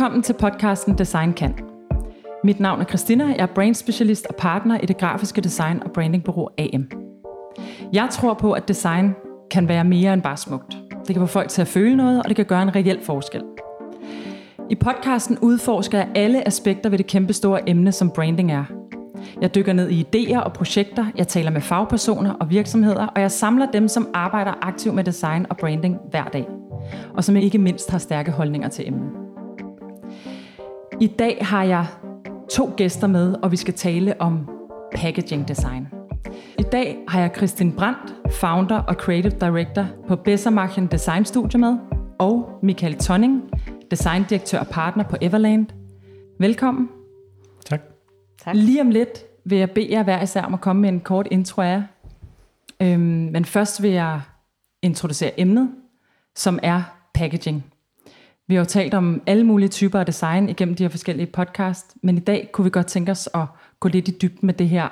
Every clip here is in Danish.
Velkommen til podcasten Design Kan. Mit navn er Christina, jeg er brand specialist og partner i det grafiske design- og brandingbureau AM. Jeg tror på, at design kan være mere end bare smukt. Det kan få folk til at føle noget, og det kan gøre en reel forskel. I podcasten udforsker jeg alle aspekter ved det kæmpe store emne, som branding er. Jeg dykker ned i idéer og projekter, jeg taler med fagpersoner og virksomheder, og jeg samler dem, som arbejder aktivt med design og branding hver dag, og som ikke mindst har stærke holdninger til emnet. I dag har jeg to gæster med, og vi skal tale om packaging design. I dag har jeg Kristin Brandt, founder og creative director på Bessermarken Design Studio med, og Michael Tonning, designdirektør og partner på Everland. Velkommen. Tak. Tak. Lige om lidt vil jeg bede jer hver især om at komme med en kort intro af jer. Øhm, men først vil jeg introducere emnet, som er packaging. Vi har jo talt om alle mulige typer af design igennem de her forskellige podcast, men i dag kunne vi godt tænke os at gå lidt i dybden med det her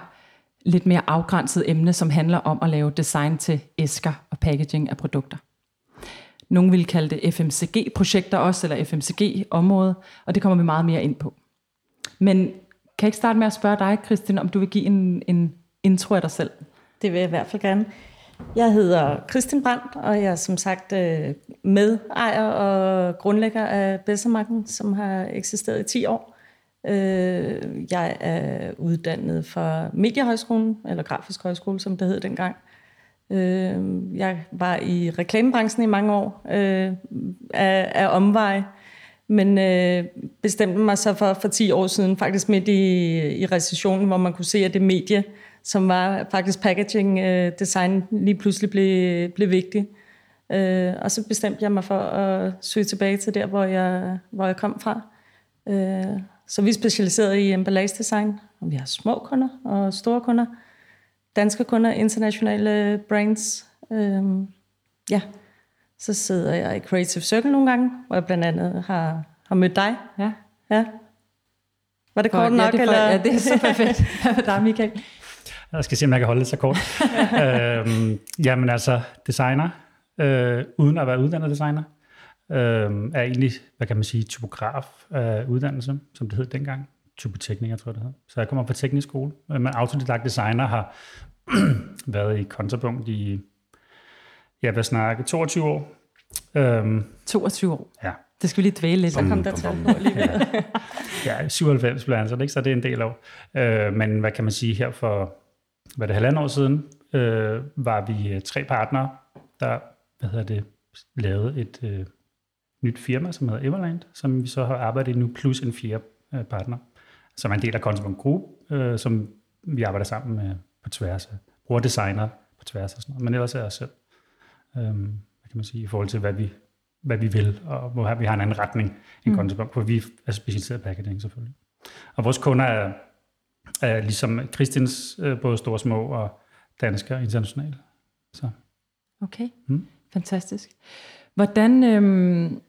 lidt mere afgrænsede emne, som handler om at lave design til æsker og packaging af produkter. Nogle vil kalde det FMCG-projekter også, eller FMCG-område, og det kommer vi meget mere ind på. Men kan jeg ikke starte med at spørge dig, Kristin, om du vil give en, en intro af dig selv? Det vil jeg i hvert fald gerne. Jeg hedder Kristin Brandt, og jeg er som sagt øh, medejer og grundlægger af Bessermarken, som har eksisteret i 10 år. Øh, jeg er uddannet fra Mediehøjskolen, eller Grafisk Højskole, som det hed dengang. Øh, jeg var i reklamebranchen i mange år af, af omvej, men øh, bestemte mig så for, for 10 år siden, faktisk midt i, i recessionen, hvor man kunne se, at det medie, som var faktisk packaging øh, design, lige pludselig blev, blev vigtigt. Øh, og så bestemte jeg mig for at søge tilbage til der, hvor jeg, hvor jeg kom fra. Øh, så vi er specialiseret i emballagedesign, og vi har små kunder og store kunder. Danske kunder, internationale brands. Øh, ja, så sidder jeg i Creative Circle nogle gange, hvor jeg blandt andet har, har mødt dig. Ja. Ja. Var det kort ja, nok? det er, for, eller? ja, det er super fedt. Hvad med dig, Michael? Jeg skal se, om jeg kan holde det så kort. øhm, jamen altså, designer, øh, uden at være uddannet designer, øh, er egentlig, hvad kan man sige, typograf af uddannelse, som det hed dengang. Typotekniker, tror jeg det hed. Så jeg kommer fra teknisk skole. Men autodidakt designer har været i kontrapunkt i, jeg vil snakke 22 år. Øhm, 22 år. ja, Det skal vi lige dvæle lidt. Så kom der tal på alligevel. Ja, 97 blev ansat, ikke? så det er en del år. Øh, men hvad kan man sige her for, hvad er det halvandet år siden, øh, var vi øh, tre partnere, der hvad hedder det, lavede et øh, nyt firma, som hedder Everland, som vi så har arbejdet i nu, plus en fjerde øh, partner, som er en del af Consumer Group, øh, som vi arbejder sammen med på tværs af, designer på tværs og sådan noget, men ellers er jeg selv, øh, hvad kan man sige, i forhold til, hvad vi, hvad vi vil, og hvor vi har en anden retning end mm. Consumer, hvor vi er specialiseret packaging selvfølgelig. Og vores kunder er, er ligesom Kristins, øh, både store små, og danske og internationale. Så. Okay, Mm. fantastisk. Hvordan, øhm,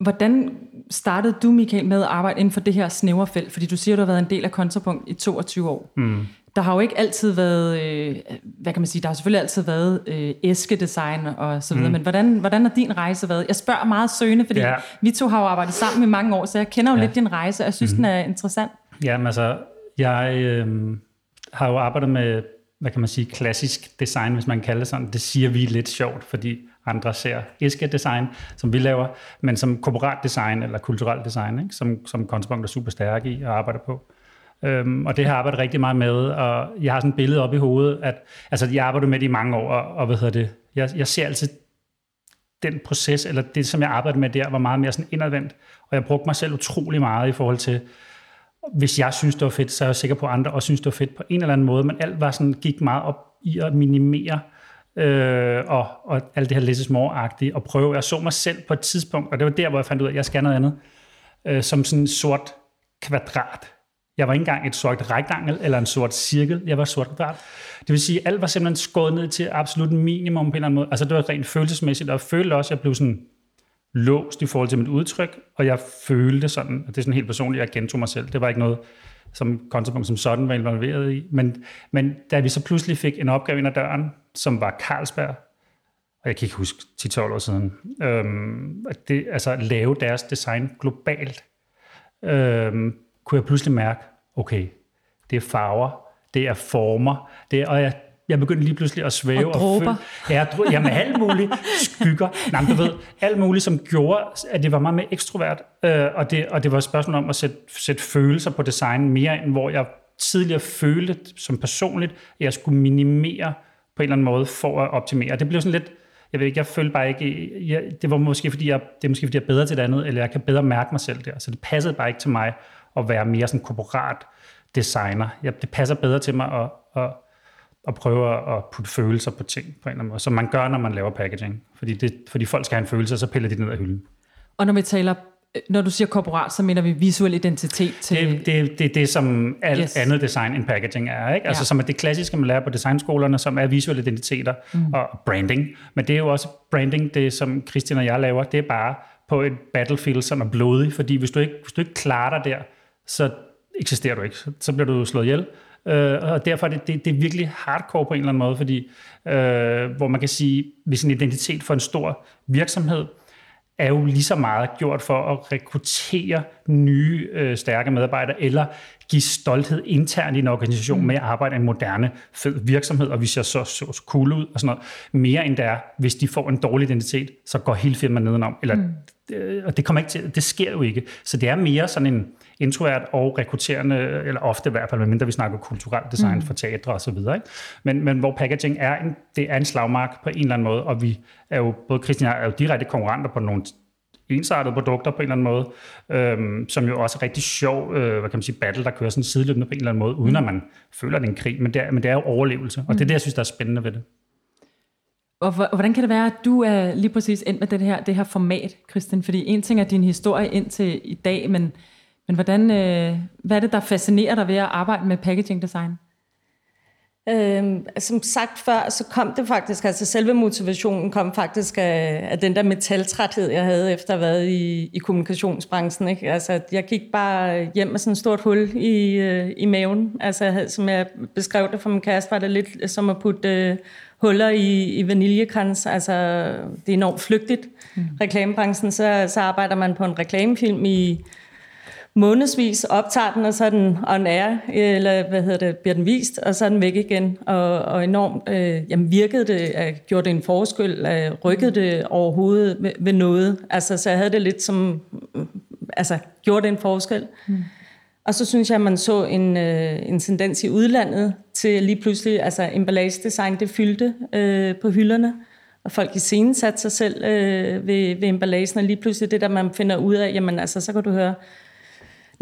hvordan startede du, Michael, med at arbejde inden for det her snævre felt? Fordi du siger, du har været en del af Kontrapunkt i 22 år. Mm. Der har jo ikke altid været, øh, hvad kan man sige, der har selvfølgelig altid været øh, æskedesign og så videre, mm. men hvordan, hvordan har din rejse været? Jeg spørger meget søgende, fordi Ja. vi to har jo arbejdet sammen i mange år, så jeg kender jo ja. lidt din rejse, og jeg synes, mm. den er interessant. Jamen altså, jeg øh, har jo arbejdet med, hvad kan man sige, klassisk design, hvis man kan kalde det sådan. Det siger vi lidt sjovt, fordi andre ser æske-design, som vi laver, men som korporat design eller kulturelt design, ikke? Som, som Kontrapunkt er super stærk i og arbejder på. Øhm, og det har jeg arbejdet rigtig meget med, og jeg har sådan et billede op i hovedet, at altså, jeg arbejder med det i mange år, og, og hvad hedder det, jeg, jeg ser altid den proces, eller det, som jeg arbejdede med der, var meget mere sådan indadvendt, og jeg brugte mig selv utrolig meget i forhold til, hvis jeg synes, det var fedt, så er jeg sikker på, at andre også synes, det var fedt på en eller anden måde, men alt var sådan, gik meget op i at minimere, øh, og, og alt det her lidt småagtige og prøve. Jeg så mig selv på et tidspunkt, og det var der, hvor jeg fandt ud af, at jeg skal noget andet, øh, som sådan en sort kvadrat. Jeg var ikke engang et sort rektangel eller en sort cirkel, jeg var et sort kvadrat. Det vil sige, at alt var simpelthen skåret ned til absolut minimum på en eller anden måde. Altså det var rent følelsesmæssigt, og jeg følte også, at jeg blev sådan låst i forhold til mit udtryk, og jeg følte sådan, og det er sådan helt personligt, jeg gentog mig selv. Det var ikke noget, som kontrapunkt som sådan var involveret i. Men, men da vi så pludselig fik en opgave ind ad døren, som var Carlsberg, og jeg kan ikke huske 10-12 år siden, øhm, at det, altså lave deres design globalt, øhm, kunne jeg pludselig mærke, okay, det er farver, det er former, det er, og jeg jeg begyndte lige pludselig at svæve. Og dråber. Og føle, ja, dro, jamen alt muligt. Skygger. Nej, men du ved, alt muligt, som gjorde, at det var meget mere ekstrovert. Øh, og, det, og det var et spørgsmål om at sætte, sætte følelser på design mere, end hvor jeg tidligere følte som personligt, at jeg skulle minimere på en eller anden måde for at optimere. Det blev sådan lidt, jeg ved ikke, jeg følte bare ikke, jeg, det var måske fordi, jeg, det er måske fordi, jeg er bedre til det andet, eller jeg kan bedre mærke mig selv der. Så det passede bare ikke til mig at være mere sådan korporat designer. Jeg, det passer bedre til mig at, at at prøve at putte følelser på ting på en eller anden måde, som man gør, når man laver packaging. Fordi, det, fordi folk skal have en følelse, og så piller de ned af hylden. Og når vi taler, når du siger korporat, så mener vi visuel identitet til... Det, det, det er det, som alt yes. andet design end packaging er. Ikke? Altså ja. som er det klassiske, man lærer på designskolerne, som er visuelle identiteter mm. og branding. Men det er jo også branding, det som Christian og jeg laver, det er bare på et battlefield, som er blodig. Fordi hvis du ikke, hvis du ikke klarer dig der, så eksisterer du ikke. Så bliver du slået ihjel. Øh, og derfor er det, det, det er virkelig hardcore på en eller anden måde, fordi øh, hvor man kan sige, hvis en identitet for en stor virksomhed er jo lige så meget gjort for at rekruttere nye øh, stærke medarbejdere, eller give stolthed internt i en organisation mm. med at arbejde i en moderne, fed virksomhed, og vi ser så, så, så cool ud og sådan noget. Mere end det er, hvis de får en dårlig identitet, så går hele firmaet nedenom. Eller, mm. øh, og det, kommer ikke til, det sker jo ikke. Så det er mere sådan en, introvert og rekrutterende, eller ofte i hvert fald, medmindre vi snakker kulturelt design mm. for teatre osv. Men, men hvor packaging er en, det er en slagmark på en eller anden måde, og vi er jo, både Christian og jeg er jo direkte konkurrenter på nogle ensartede produkter på en eller anden måde, øhm, som jo også er rigtig sjov, øh, hvad kan man sige, battle, der kører sådan sideløbende på en eller anden måde, uden mm. at man føler, det er en krig, men det er, men det er jo overlevelse, og mm. det er det, jeg synes, der er spændende ved det. Og hvordan kan det være, at du er lige præcis ind med det her, det her format, Christian? Fordi en ting er din historie indtil i dag, men men hvordan, øh, hvad er det, der fascinerer dig ved at arbejde med packaging design? Øhm, som sagt før, så kom det faktisk, altså selve motivationen kom faktisk af, af den der metaltræthed, jeg havde efter at have været i, i kommunikationsbranchen. Ikke? Altså, jeg gik bare hjem med sådan et stort hul i, øh, i maven. Altså, som jeg beskrev det for min kæreste, var det lidt som at putte øh, huller i, i vaniljekrans. Altså, det er enormt flygtigt. Mm. Reklamebranchen, så, så arbejder man på en reklamefilm i månedsvis optager den, og så er den on air, eller hvad hedder det, bliver den vist, og så er den væk igen. Og, og enormt, øh, jamen virkede det, øh, gjorde det en forskel, øh, rykkede det overhovedet ved, ved noget. Altså, så jeg havde det lidt som, øh, altså, gjorde det en forskel. Mm. Og så synes jeg, at man så en, øh, en tendens i udlandet til lige pludselig, altså emballagedesign, det fyldte øh, på hylderne, og folk i scenen satte sig selv øh, ved, ved emballagen, og lige pludselig det der, man finder ud af, jamen altså, så kan du høre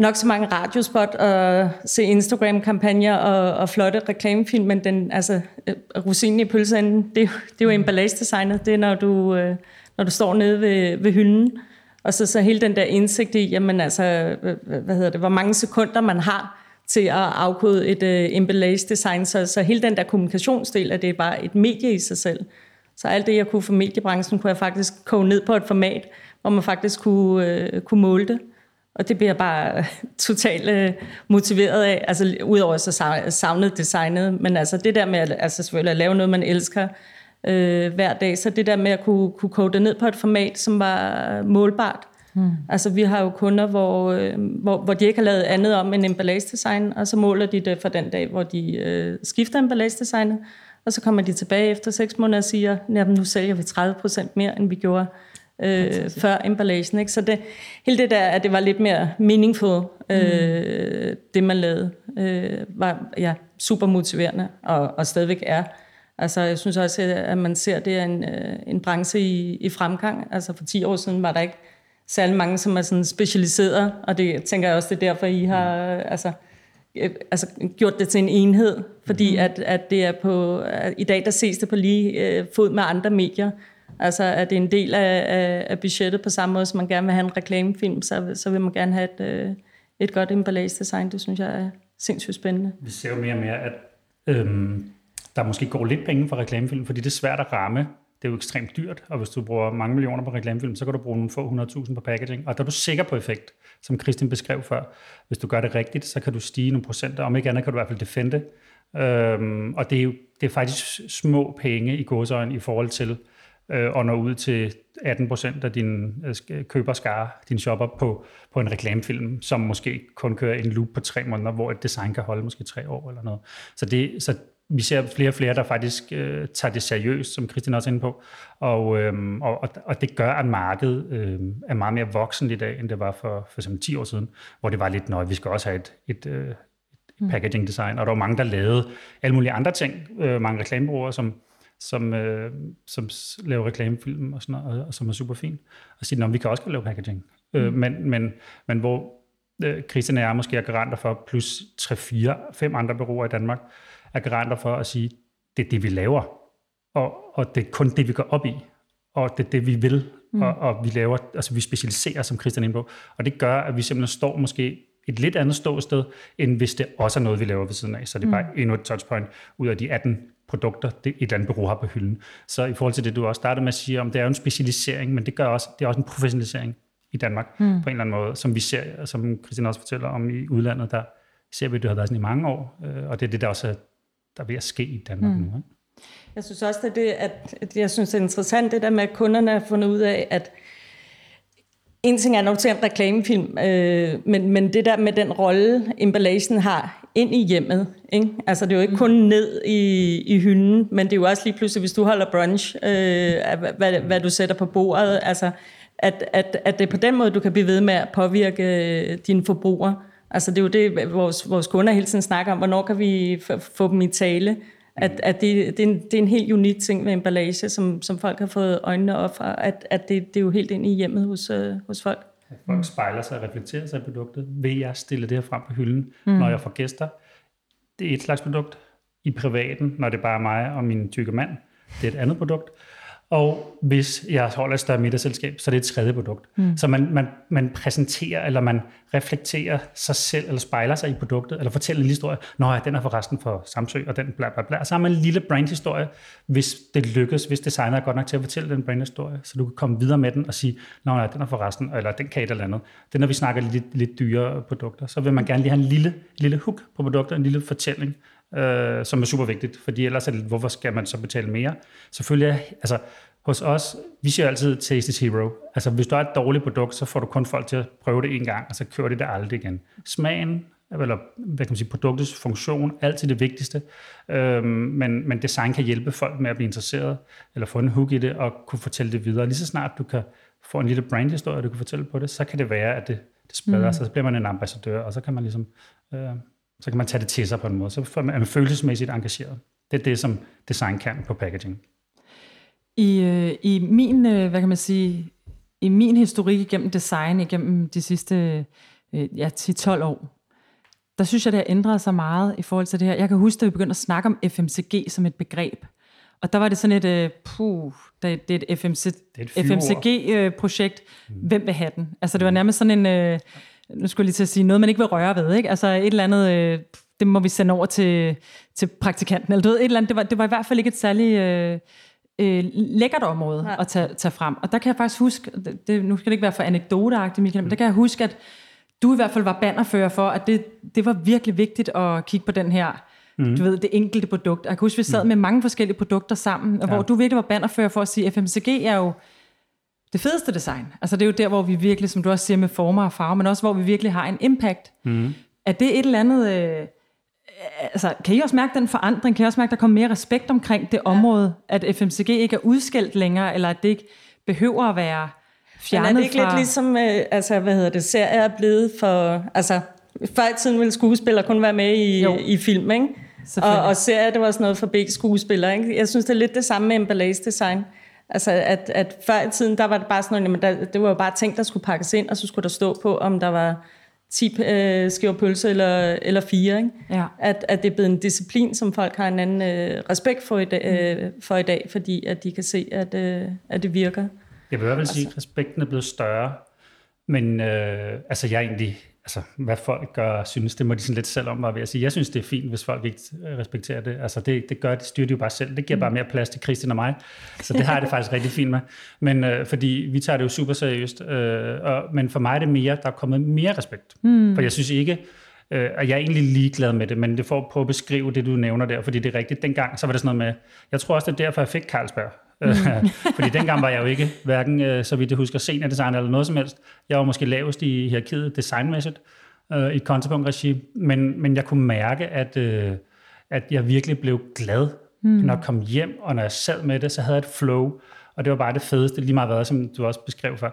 nok så mange radiospot og se Instagram-kampagner og, og flotte reklamefilm, men den, altså, øh, rosinen i pølseenden, det, det er jo emballagedesignet. Det er, når du, øh, når du står nede ved, ved hylden, og så, så hele den der indsigt i, jamen altså, hvad hedder det, hvor mange sekunder man har til at afkode et øh, emballage-design. Så, så hele den der kommunikationsdel, at det er bare et medie i sig selv. Så alt det, jeg kunne for mediebranchen, kunne jeg faktisk koge ned på et format, hvor man faktisk kunne, øh, kunne måle det. Og det bliver jeg bare totalt øh, motiveret af, altså udover så savnet designet, men altså det der med at, altså selvfølgelig at lave noget, man elsker øh, hver dag, så det der med at kunne, kunne kode det ned på et format, som var målbart. Hmm. Altså vi har jo kunder, hvor, øh, hvor, hvor de ikke har lavet andet om end emballagedesign, og så måler de det for den dag, hvor de øh, skifter emballagedesignet, og så kommer de tilbage efter seks måneder og siger, at nu sælger vi 30% mere, end vi gjorde øh, før emballagen. Ikke? Så det, hele det der, at det var lidt mere meaningful, øh, mm. det man lavede, øh, var ja, super motiverende, og, og stadigvæk er. Altså, jeg synes også, at man ser, at det er en, øh, en branche i, i fremgang. Altså, for 10 år siden var der ikke særlig mange, som er sådan specialiseret, og det tænker jeg også, det er derfor, I har mm. altså, øh, altså, gjort det til en enhed, fordi mm. at, at det er på, at i dag der ses det på lige øh, fod med andre medier, Altså, at det er en del af, af, af budgettet på samme måde, som man gerne vil have en reklamefilm, så, så vil man gerne have et, øh, et godt emballage-design. Det synes jeg er sindssygt spændende. Vi ser jo mere og mere, at øhm, der måske går lidt penge for reklamefilm, fordi det er svært at ramme. Det er jo ekstremt dyrt, og hvis du bruger mange millioner på reklamefilm, så kan du bruge nogle få 100.000 på packaging, og der er du sikker på effekt, som Kristin beskrev før. Hvis du gør det rigtigt, så kan du stige nogle procenter, om ikke andet kan du i hvert fald defende. Øhm, og det er jo det er faktisk små penge i godsøjen i forhold til, øh, og når ud til 18 procent af din øh, køberskare, din shopper, på, på en reklamefilm, som måske kun kører en loop på tre måneder, hvor et design kan holde måske tre år eller noget. Så, det, så vi ser flere og flere, der faktisk øh, tager det seriøst, som Christian også er inde på, og, øh, og, og det gør, at markedet øh, er meget mere voksen i dag, end det var for, for eksempel 10 år siden, hvor det var lidt, nøje, vi skal også have et, et, et, et mm. packaging design, og der var mange, der lavede alle mulige andre ting, øh, mange reklamebrugere, som, som, øh, som laver reklamefilm og sådan noget, og, som er super fint, og siger, at vi kan også lave packaging. Øh, mm. Øh, men, men, men hvor øh, Christian er måske er garanter for, plus 3, 4, 5 andre bureauer i Danmark, er garanter for at sige, det er det, vi laver, og, og det er kun det, vi går op i, og det er det, vi vil, mm. og, og vi laver, altså vi specialiserer, som Christian inde på, og det gør, at vi simpelthen står måske et lidt andet ståsted, end hvis det også er noget, vi laver ved siden af. Så det er mm. bare endnu et touchpoint ud af de 18 produkter, det et eller andet bureau har på hylden. Så i forhold til det, du også startede med at sige, om det er jo en specialisering, men det gør også, det er også en professionalisering i Danmark mm. på en eller anden måde, som vi ser, som Christian også fortæller om i udlandet, der ser vi, at det har været sådan i mange år, øh, og det er det, der også er, der er ved at ske i Danmark mm. nu. Ikke? Jeg synes også, at det, at, at jeg synes, det er interessant, det der med, at kunderne har fundet ud af, at en ting er nok til en reklamefilm, øh, men, men det der med den rolle, emballagen har ind i hjemmet. Ikke? Altså det er jo ikke kun ned i, i hylden, men det er jo også lige pludselig, hvis du holder brunch, øh, hvad, hvad du sætter på bordet. Altså at, at, at det er på den måde, du kan blive ved med at påvirke øh, dine forbrugere. Altså det er jo det, vores, vores kunder hele tiden snakker om, hvornår kan vi få dem i tale. At, at det, det, er en, det er en helt unik ting med emballage, som, som folk har fået øjnene op for, at, at det, det er jo helt ind i hjemmet hos, øh, hos folk. At folk spejler sig og reflekterer sig i produktet. Vil jeg stille det her frem på hylden, mm. når jeg får gæster? Det er et slags produkt. I privaten, når det er bare mig og min tykke mand, det er et andet produkt. Og hvis jeg holder et større middagsselskab, så er det et tredje produkt. Mm. Så man, man, man præsenterer, eller man reflekterer sig selv, eller spejler sig i produktet, eller fortæller en lille historie. Nå ja, den er forresten for Samsø, og den bla bla bla. Og så har man en lille brandhistorie, hvis det lykkes, hvis designer er godt nok til at fortælle den brandhistorie, så du kan komme videre med den og sige, nå ja, den er forresten, eller den kan et eller andet. Det er, når vi snakker lidt, lidt dyre produkter, så vil man gerne lige have en lille, lille hook på produkter, en lille fortælling, øh, som er super vigtigt, fordi ellers er det, hvorfor skal man så betale mere? Selvfølgelig, altså hos os, vi siger altid taste is hero. Altså hvis du har et dårligt produkt, så får du kun folk til at prøve det en gang, og så kører de det aldrig igen. Smagen, eller hvad kan man sige, produktets funktion, altid det vigtigste. Øhm, men, men design kan hjælpe folk med at blive interesseret, eller få en hook i det, og kunne fortælle det videre. Lige så snart du kan få en lille brandhistorie, du kan fortælle på det, så kan det være, at det, det spreder mm. sig, så bliver man en ambassadør, og så kan man ligesom øh, så kan man tage det til sig på en måde. Så er man følelsesmæssigt engageret. Det er det, som design kan på packaging. I, øh, i min, øh, hvad kan man sige, i min historik igennem design, igennem de sidste øh, ja, 10-12 år, der synes jeg, det har ændret sig meget i forhold til det her. Jeg kan huske, at vi begyndte at snakke om FMCG som et begreb. Og der var det sådan et, uh, puh, det, det er et, FMC, FMCG-projekt. Mm. Hvem vil have den? Altså det var nærmest sådan en, uh, nu skulle jeg lige til at sige, noget man ikke vil røre ved, ikke? Altså et eller andet, øh, det må vi sende over til, til praktikanten, eller du ved, et eller andet, det var, det var i hvert fald ikke et særligt øh, øh, lækkert område ja. at tage, tage frem. Og der kan jeg faktisk huske, det, det, nu skal det ikke være for anekdoteagtigt, Michael, men der kan jeg huske, at du i hvert fald var bannerfører for, at det, det var virkelig vigtigt at kigge på den her, mm. du ved, det enkelte produkt. Jeg kan huske, vi sad mm. med mange forskellige produkter sammen, og ja. hvor du virkelig var bannerfører for at sige, at FMCG er jo det fedeste design. Altså det er jo der, hvor vi virkelig, som du også siger, med former og farver, men også hvor vi virkelig har en impact. Mm. Er det et eller andet... Øh, altså, kan I også mærke den forandring? Kan I også mærke, at der kommer mere respekt omkring det ja. område? At FMCG ikke er udskilt længere, eller at det ikke behøver at være fjernet Men er det ikke fra... lidt ligesom, øh, altså, hvad hedder det, serier er blevet for... Altså, før i tiden ville skuespillere kun være med i, i film, ikke? Og, og serier, det var sådan noget for begge skuespillere, ikke? Jeg synes, det er lidt det samme med emballage design. Altså, at, at før i tiden, der var det bare sådan noget, der, det var jo bare ting, der skulle pakkes ind, og så skulle der stå på, om der var 10 øh, skiver pølse eller, eller fire. Ikke? Ja. At, at det er blevet en disciplin, som folk har en anden øh, respekt for i, dag, øh, for i dag, fordi at de kan se, at, øh, at det virker. Jeg vil i hvert fald sige, at respekten er blevet større, men øh, altså, jeg er egentlig altså, hvad folk gør synes, det må de sådan lidt selv om, var ved at sige. Jeg synes, det er fint, hvis folk ikke respekterer det. Altså, det, det gør det, styrer de jo bare selv. Det giver bare mere plads til Christian og mig. Så det har jeg det faktisk rigtig fint med. Men øh, fordi vi tager det jo super seriøst. Øh, og, men for mig er det mere, der er kommet mere respekt. Mm. For jeg synes ikke, øh, og jeg er egentlig ligeglad med det, men det får på at beskrive det, du nævner der, fordi det er rigtigt. Dengang, så var det sådan noget med, jeg tror også, det er derfor, jeg fik Carlsberg Mm. Fordi dengang var jeg jo ikke, hverken, øh, så vidt jeg husker, seniordesigner eller noget som helst. Jeg var måske lavest i hierarkiet designmæssigt øh, i kontrapunkt-regi, men, men jeg kunne mærke, at, øh, at jeg virkelig blev glad, mm. når jeg kom hjem, og når jeg sad med det, så havde jeg et flow, og det var bare det fedeste, lige meget hvad, som du også beskrev før.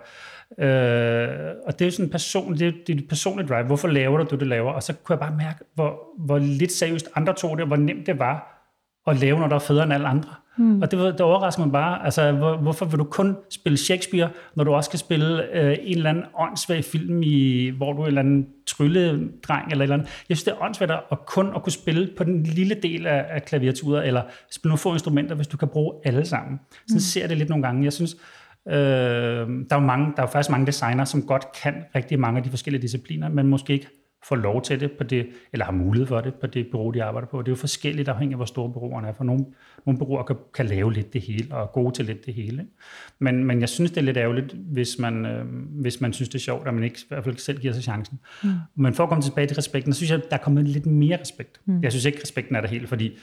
Øh, og det er jo sådan person, det er, det er et personligt drive. Hvorfor laver du det, du laver? Og så kunne jeg bare mærke, hvor, hvor lidt seriøst andre tog det, og hvor nemt det var at lave, når der er federe end alle andre. Mm. Og det, det overrasker mig bare. Altså, hvor, hvorfor vil du kun spille Shakespeare, når du også kan spille øh, en eller anden åndssvag film, i, hvor du er en eller anden trylledreng eller et eller andet. Jeg synes, det er åndssvagt at kun at kunne spille på den lille del af, af klaviaturet, eller spille nogle få instrumenter, hvis du kan bruge alle sammen. Sådan mm. ser det lidt nogle gange. Jeg synes, øh, der, er mange, der er jo faktisk mange designer, som godt kan rigtig mange af de forskellige discipliner, men måske ikke får lov til det på det, eller har mulighed for det på det bureau, de arbejder på. Det er jo forskelligt afhængig af, hvor store bureauerne er. For nogle, nogle bureauer kan, kan lave lidt det hele, og er gode til lidt det hele. Ikke? Men, men jeg synes, det er lidt ærgerligt, hvis man, øh, hvis man synes, det er sjovt, at man ikke, i hvert fald selv giver sig chancen. Mm. Men for at komme tilbage til respekten, så synes jeg, der er kommet lidt mere respekt. Mm. Jeg synes ikke, respekten er der helt, fordi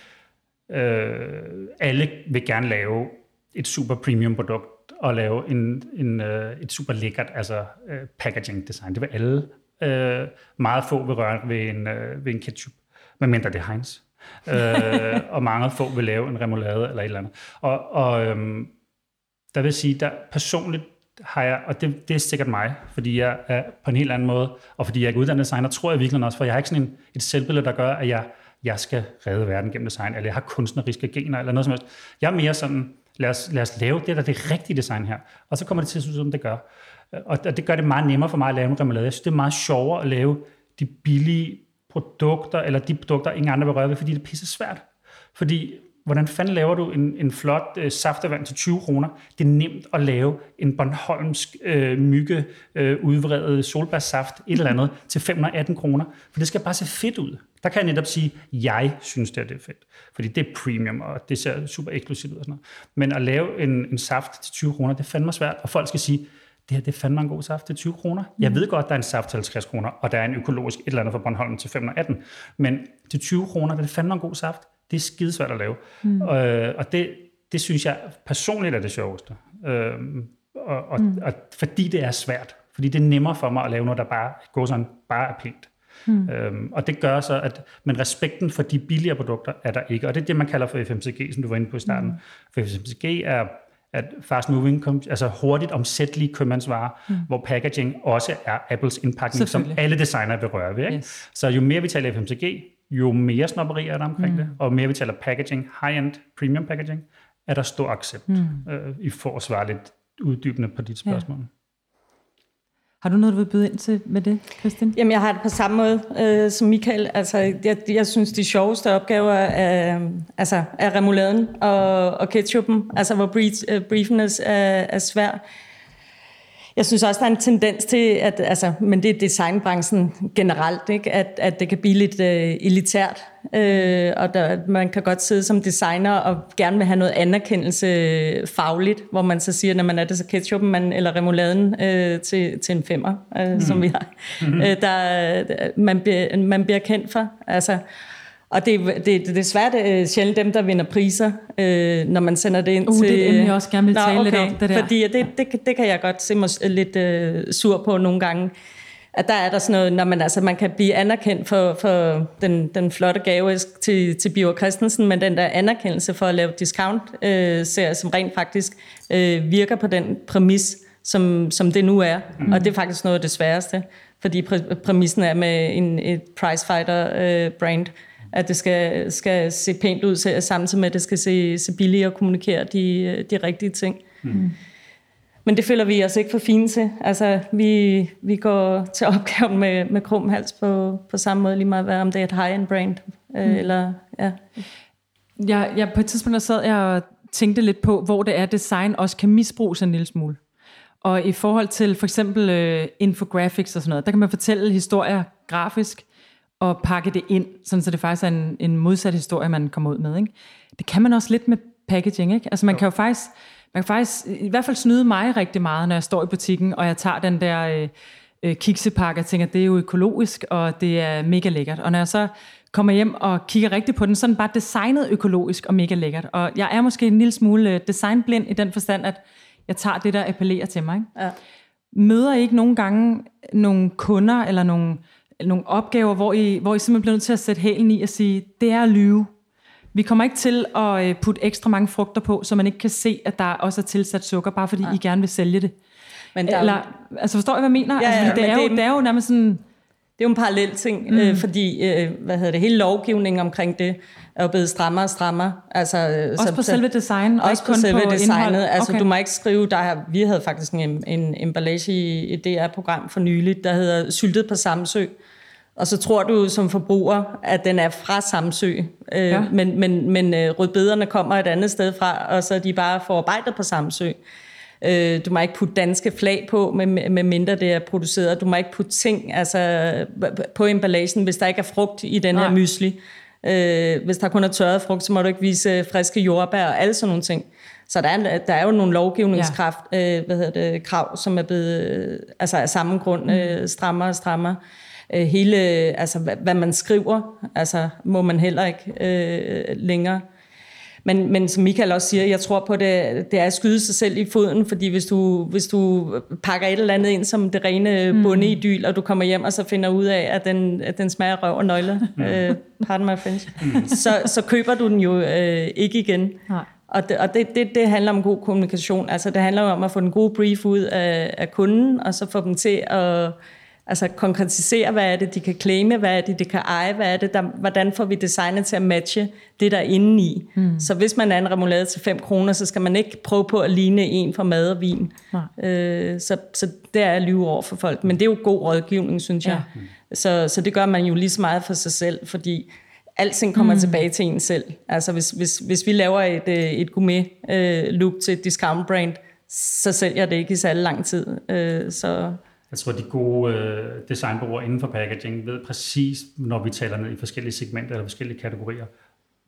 øh, alle vil gerne lave et super premium produkt, og lave en, en, øh, et super lækkert altså, øh, packaging design. Det vil alle øh, meget få vil røre ved en, øh, ved en ketchup, medmindre det er Heinz. øh, og mange få vil lave en remoulade eller et eller andet. Og, og øhm, der vil sige, der personligt har jeg, og det, det er sikkert mig, fordi jeg er på en helt anden måde, og fordi jeg er uddannet designer, tror jeg virkelig også, for jeg har ikke sådan en, et selvbillede, der gør, at jeg, jeg skal redde verden gennem design, eller jeg har kunstneriske gener, eller noget som helst. Jeg er mere sådan, lad os, lad os lave det, der er det rigtige design her, og så kommer det til at se ud, som det gør. Og det gør det meget nemmere for mig at lave en remoulade. Jeg synes, det er meget sjovere at lave de billige produkter, eller de produkter, ingen andre vil røre ved, fordi det er pisse svært. Fordi hvordan fanden laver du en, en flot øh, saftevand til 20 kroner? Det er nemt at lave en Bornholmsk øh, mygge øh, udvredet solbærsaft, et eller andet, til 518 kroner. For det skal bare se fedt ud. Der kan jeg netop sige, jeg synes, det er, det er fedt. Fordi det er premium, og det ser super eksklusivt ud og sådan noget. Men at lave en, en saft til 20 kroner, det er fandme svært, og folk skal sige, det her det er fandme en god saft til 20 kroner. Mm. Jeg ved godt, der er en saft til 50 kroner, og der er en økologisk et eller andet fra Bornholm til 518, men til 20 kroner, det er fandme en god saft. Det er skidesvært at lave. Mm. Øh, og det, det synes jeg personligt er det sjoveste. Øh, og, og, mm. og, fordi det er svært. Fordi det er nemmere for mig at lave noget, der bare går sådan, bare er pænt. Mm. Øhm, og det gør så, at men respekten for de billigere produkter er der ikke. Og det er det, man kalder for FMCG, som du var inde på i starten. Mm. For FMCG er at fast moving, altså hurtigt omsættelige købmandsvarer, mm. hvor packaging også er Apples indpakning, som alle designer vil røre ved. Ikke? Yes. Så jo mere vi taler FMCG, jo mere snobberi er der omkring mm. det, og mere vi taler packaging, high-end premium packaging, er der stor accept mm. øh, i for at svare lidt uddybende på dit spørgsmål. Ja. Har du noget, du vil byde ind til med det, Christian? Jamen, jeg har det på samme måde øh, som Michael. Altså, jeg, jeg synes, de sjoveste opgaver er, øh, altså, er remouladen og, og ketchupen, altså hvor brief, uh, øh, briefness er, er svær. Jeg synes også, der er en tendens til, at, altså, men det er designbranchen generelt, ikke? At, at det kan blive lidt uh, elitært. Uh, og der, man kan godt sidde som designer og gerne vil have noget anerkendelse fagligt, hvor man så siger, når man er det så ketchupen man, eller remouladen uh, til, til en femmer, uh, mm. som vi har. Mm-hmm. Uh, der, man, bliver, man bliver kendt for. Altså, og det, det, det er svært uh, sjældent dem, der vinder priser, uh, når man sender det ind uh, til... det er et emne, jeg også gerne vil tale Nå, okay, lidt om. Det der. Fordi det, det, det kan jeg godt se mig lidt uh, sur på nogle gange. At der er der sådan noget, når man, altså, man kan blive anerkendt for, for den, den flotte gave til, til Biver Christensen, men den der anerkendelse for at lave discount-serier, uh, som rent faktisk uh, virker på den præmis, som, som det nu er. Mm. Og det er faktisk noget af det sværeste, fordi præ- præmissen er med en, et pricefighter-brand. Uh, at det skal, skal se pænt ud, samtidig med, at det skal se, se billigt og kommunikere de, de rigtige ting. Mm. Men det føler vi os ikke for fine til. Altså, vi, vi går til opgaven med, med krum hals på, på samme måde, lige meget hvad, om det er et high-end brand. Øh, mm. eller, ja. Jeg, jeg, på et tidspunkt sad jeg og tænkte lidt på, hvor det er, design også kan misbruges en lille smule. Og i forhold til for eksempel uh, infographics og sådan noget, der kan man fortælle historier grafisk, og pakke det ind, sådan så det faktisk er en, en modsat historie, man kommer ud med. Ikke? Det kan man også lidt med packaging. Ikke? Altså man jo. kan jo faktisk, man kan faktisk i hvert fald snyde mig rigtig meget, når jeg står i butikken, og jeg tager den der øh, øh, kiksepakke og tænker, det er jo økologisk, og det er mega lækkert. Og når jeg så kommer hjem og kigger rigtigt på den, sådan bare designet økologisk og mega lækkert. Og jeg er måske en lille smule øh, designblind i den forstand, at jeg tager det, der appellerer til mig. Ikke? Ja. Møder I ikke nogle gange nogle kunder eller nogle, nogle opgaver, hvor I, hvor I simpelthen bliver nødt til at sætte hælen i og sige, det er at lyve. Vi kommer ikke til at øh, putte ekstra mange frugter på, så man ikke kan se, at der også er tilsat sukker, bare fordi I gerne vil sælge det. Men der er jo- Eller, altså forstår I, hvad jeg mener? Ja, altså, ja, fordi det, er jo, det- det er jo nærmest sådan... Det er jo en parallel ting, mm. øh, fordi øh, hvad hedder det, hele lovgivningen omkring det er jo blevet strammere og strammere. Altså, øh, Også på selve design, og også på selve på designet. indhold. Altså, Okay. du må ikke skrive, der har, vi havde faktisk en, en emballage i et DR-program for nyligt, der hedder Syltet på Samsø. Og så tror du som forbruger, at den er fra Samsø, øh, ja. men, men, men øh, rødbederne kommer et andet sted fra, og så er de bare forarbejdet på Samsø. Øh, du må ikke putte danske flag på, med, med mindre det er produceret. Du må ikke putte ting altså, på emballagen, hvis der ikke er frugt i den Nej. her mysli. Øh, hvis der kun er tørret frugt, så må du ikke vise friske jordbær og alle sådan nogle ting. Så der er, der er jo nogle lovgivningskraft, ja. øh, hvad hedder det, krav, som er blevet øh, altså af samme grund øh, strammere og strammere. Øh, hele, altså hvad, hvad man skriver, altså må man heller ikke øh, længere. Men, men som Michael også siger, jeg tror på, det, det er at skyde sig selv i foden, fordi hvis du, hvis du pakker et eller andet ind som det rene bundeidyl, og du kommer hjem og så finder ud af, at den, at den smager røv og nøgler, øh, pardon my French, så, så køber du den jo øh, ikke igen. Nej. Og, det, og det, det, det handler om god kommunikation. Altså det handler om at få den gode brief ud af, af kunden, og så få dem til at altså, konkretisere, hvad er det, de kan claime, hvad er det, de kan eje, hvad er det, der, hvordan får vi designet til at matche det, der er inde i. Mm. Så hvis man er en remoulade til 5 kroner, så skal man ikke prøve på at ligne en fra mad og vin. Nej. Øh, så, så det er lyve over for folk. Men det er jo god rådgivning, synes jeg. Så, så det gør man jo lige så meget for sig selv, fordi alting kommer mm. tilbage til en selv. Altså hvis, hvis, hvis vi laver et, øh, et gourmet øh, til et discount brand, så sælger det ikke i særlig lang tid. Øh, så Jeg tror, de gode øh, designbureauer inden for packaging ved præcis, når vi taler ned i forskellige segmenter eller forskellige kategorier,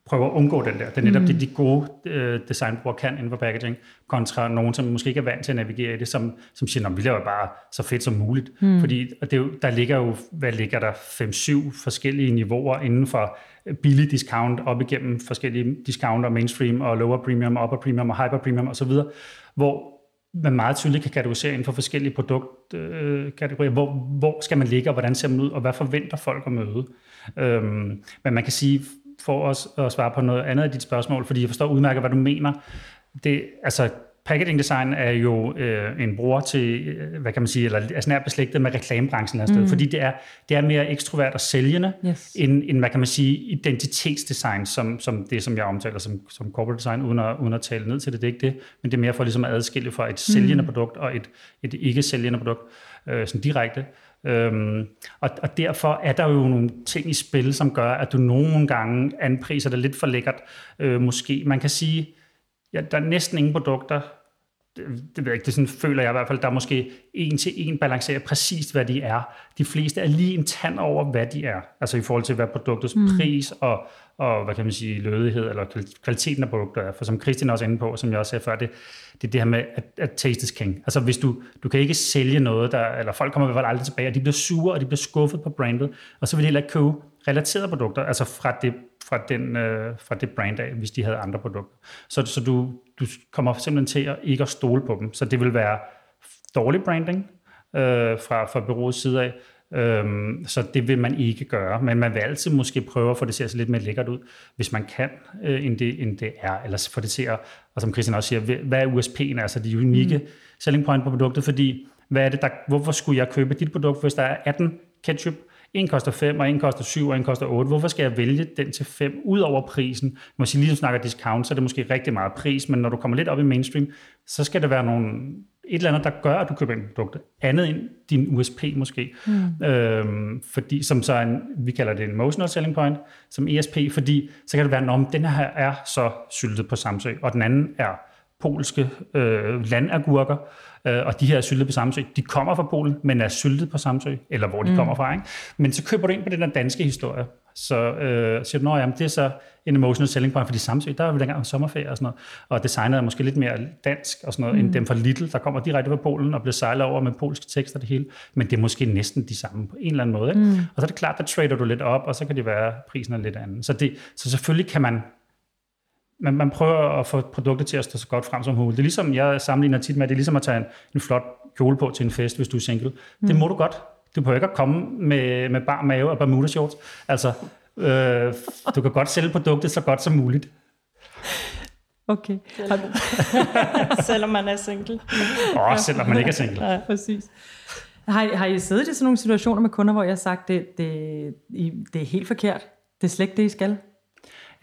prøver at undgå den der. Det er netop mm. det, de gode øh, designbureauer kan inden for packaging, kontra nogen, som måske ikke er vant til at navigere i det, som, som siger, vi laver bare så fedt som muligt. Mm. Fordi og det er jo, der ligger jo, hvad ligger der, 5-7 forskellige niveauer inden for billig discount, op igennem forskellige discounter, mainstream og lower premium, upper premium og hyper premium osv., hvor man meget tydeligt kan kategorisere inden for forskellige produktkategorier. Øh, hvor, hvor skal man ligge, og hvordan ser man ud, og hvad forventer folk at møde? Øhm, men man kan sige, for os at svare på noget andet af dit spørgsmål, fordi jeg forstår udmærket, hvad du mener. Det, altså, packaging design er jo øh, en bruger til, øh, hvad kan man sige, eller er snart beslægtet med reklamebranchen sted, mm. fordi det er, det er mere ekstrovert og sælgende, Yes. end, end, hvad kan man sige, identitetsdesign, som, som det, som jeg omtaler som, som corporate design, uden at, uden at tale ned til det, det er ikke det, men det er mere for ligesom at adskille fra et sælgende mm. produkt og et, et ikke-sælgende produkt, øh, sådan direkte. Øhm, og, og derfor er der jo nogle ting i spil, som gør, at du nogle gange anpriser det lidt for lækkert. Øh, måske, man kan sige, ja, der er næsten ingen produkter, det, ved jeg ikke, det sådan føler jeg i hvert fald, der er måske en til en balancerer præcis, hvad de er. De fleste er lige en tand over, hvad de er. Altså i forhold til, hvad produktets mm. pris og, og, hvad kan man sige, lødighed eller kval- kvaliteten af produkter er. For som Christian også er inde på, som jeg også sagde før, det, det er det her med, at, at taste is king. Altså hvis du, du kan ikke sælge noget, der, eller folk kommer i hvert fald aldrig tilbage, og de bliver sure, og de bliver skuffet på brandet, og så vil de heller ikke købe relaterede produkter, altså fra det, fra, den, øh, fra det brand af, hvis de havde andre produkter. Så, så du, du kommer simpelthen til at ikke at stole på dem. Så det vil være dårlig branding øh, fra, fra byråets side af, Øhm, så det vil man ikke gøre, men man vil altid måske prøve at få det til at se lidt mere lækkert ud, hvis man kan, øh, end, det, end det er, eller få det til at, og som Christian også siger, hvad er USP'en, altså de unikke mm. selling point på produktet, fordi hvad er det, der, hvorfor skulle jeg købe dit produkt, hvis der er 18 ketchup, en koster 5, og en koster 7, og en koster 8. Hvorfor skal jeg vælge den til 5 ud over prisen? Må sige, lige snakker discount, så er det måske rigtig meget pris, men når du kommer lidt op i mainstream, så skal det være nogle, et eller andet, der gør, at du køber ind på produktet. Andet end din USP måske. Mm. Øhm, fordi, som så en, vi kalder det en emotional selling point, som ESP, fordi så kan det være, at den her er så syltet på Samsø, og den anden er polske øh, landagurker, og de her er syltet på Samsø, de kommer fra Polen, men er syltet på Samsø, eller hvor de mm. kommer fra. Ikke? Men så køber du ind på den der danske historie, Så øh, siger du, at det er så en emotional selling point, fordi Samsø, der er vi dengang sommerferie og sådan noget, og designet er måske lidt mere dansk og sådan noget, mm. end dem fra Little, der kommer direkte fra Polen og bliver sejlet over med polske tekster det hele, men det er måske næsten de samme på en eller anden måde. Ikke? Mm. Og så er det klart, der trader du lidt op, og så kan det være, at prisen er lidt anden. Så, det, så selvfølgelig kan man man, man prøver at få produktet til at stå så godt frem som muligt. Det er ligesom, jeg sammenligner tit med, at det er ligesom at tage en, en flot kjole på til en fest, hvis du er single. Mm. Det må du godt. Du behøver ikke at komme med, med bar mave og Bermuda shorts. Altså, øh, du kan godt sælge produktet så godt som muligt. Okay. selvom man er single. Åh, oh, selvom man ikke er single. Ja, præcis. Har, har I siddet i sådan nogle situationer med kunder, hvor jeg har sagt, det, det, det er helt forkert? Det er slet ikke det, I skal?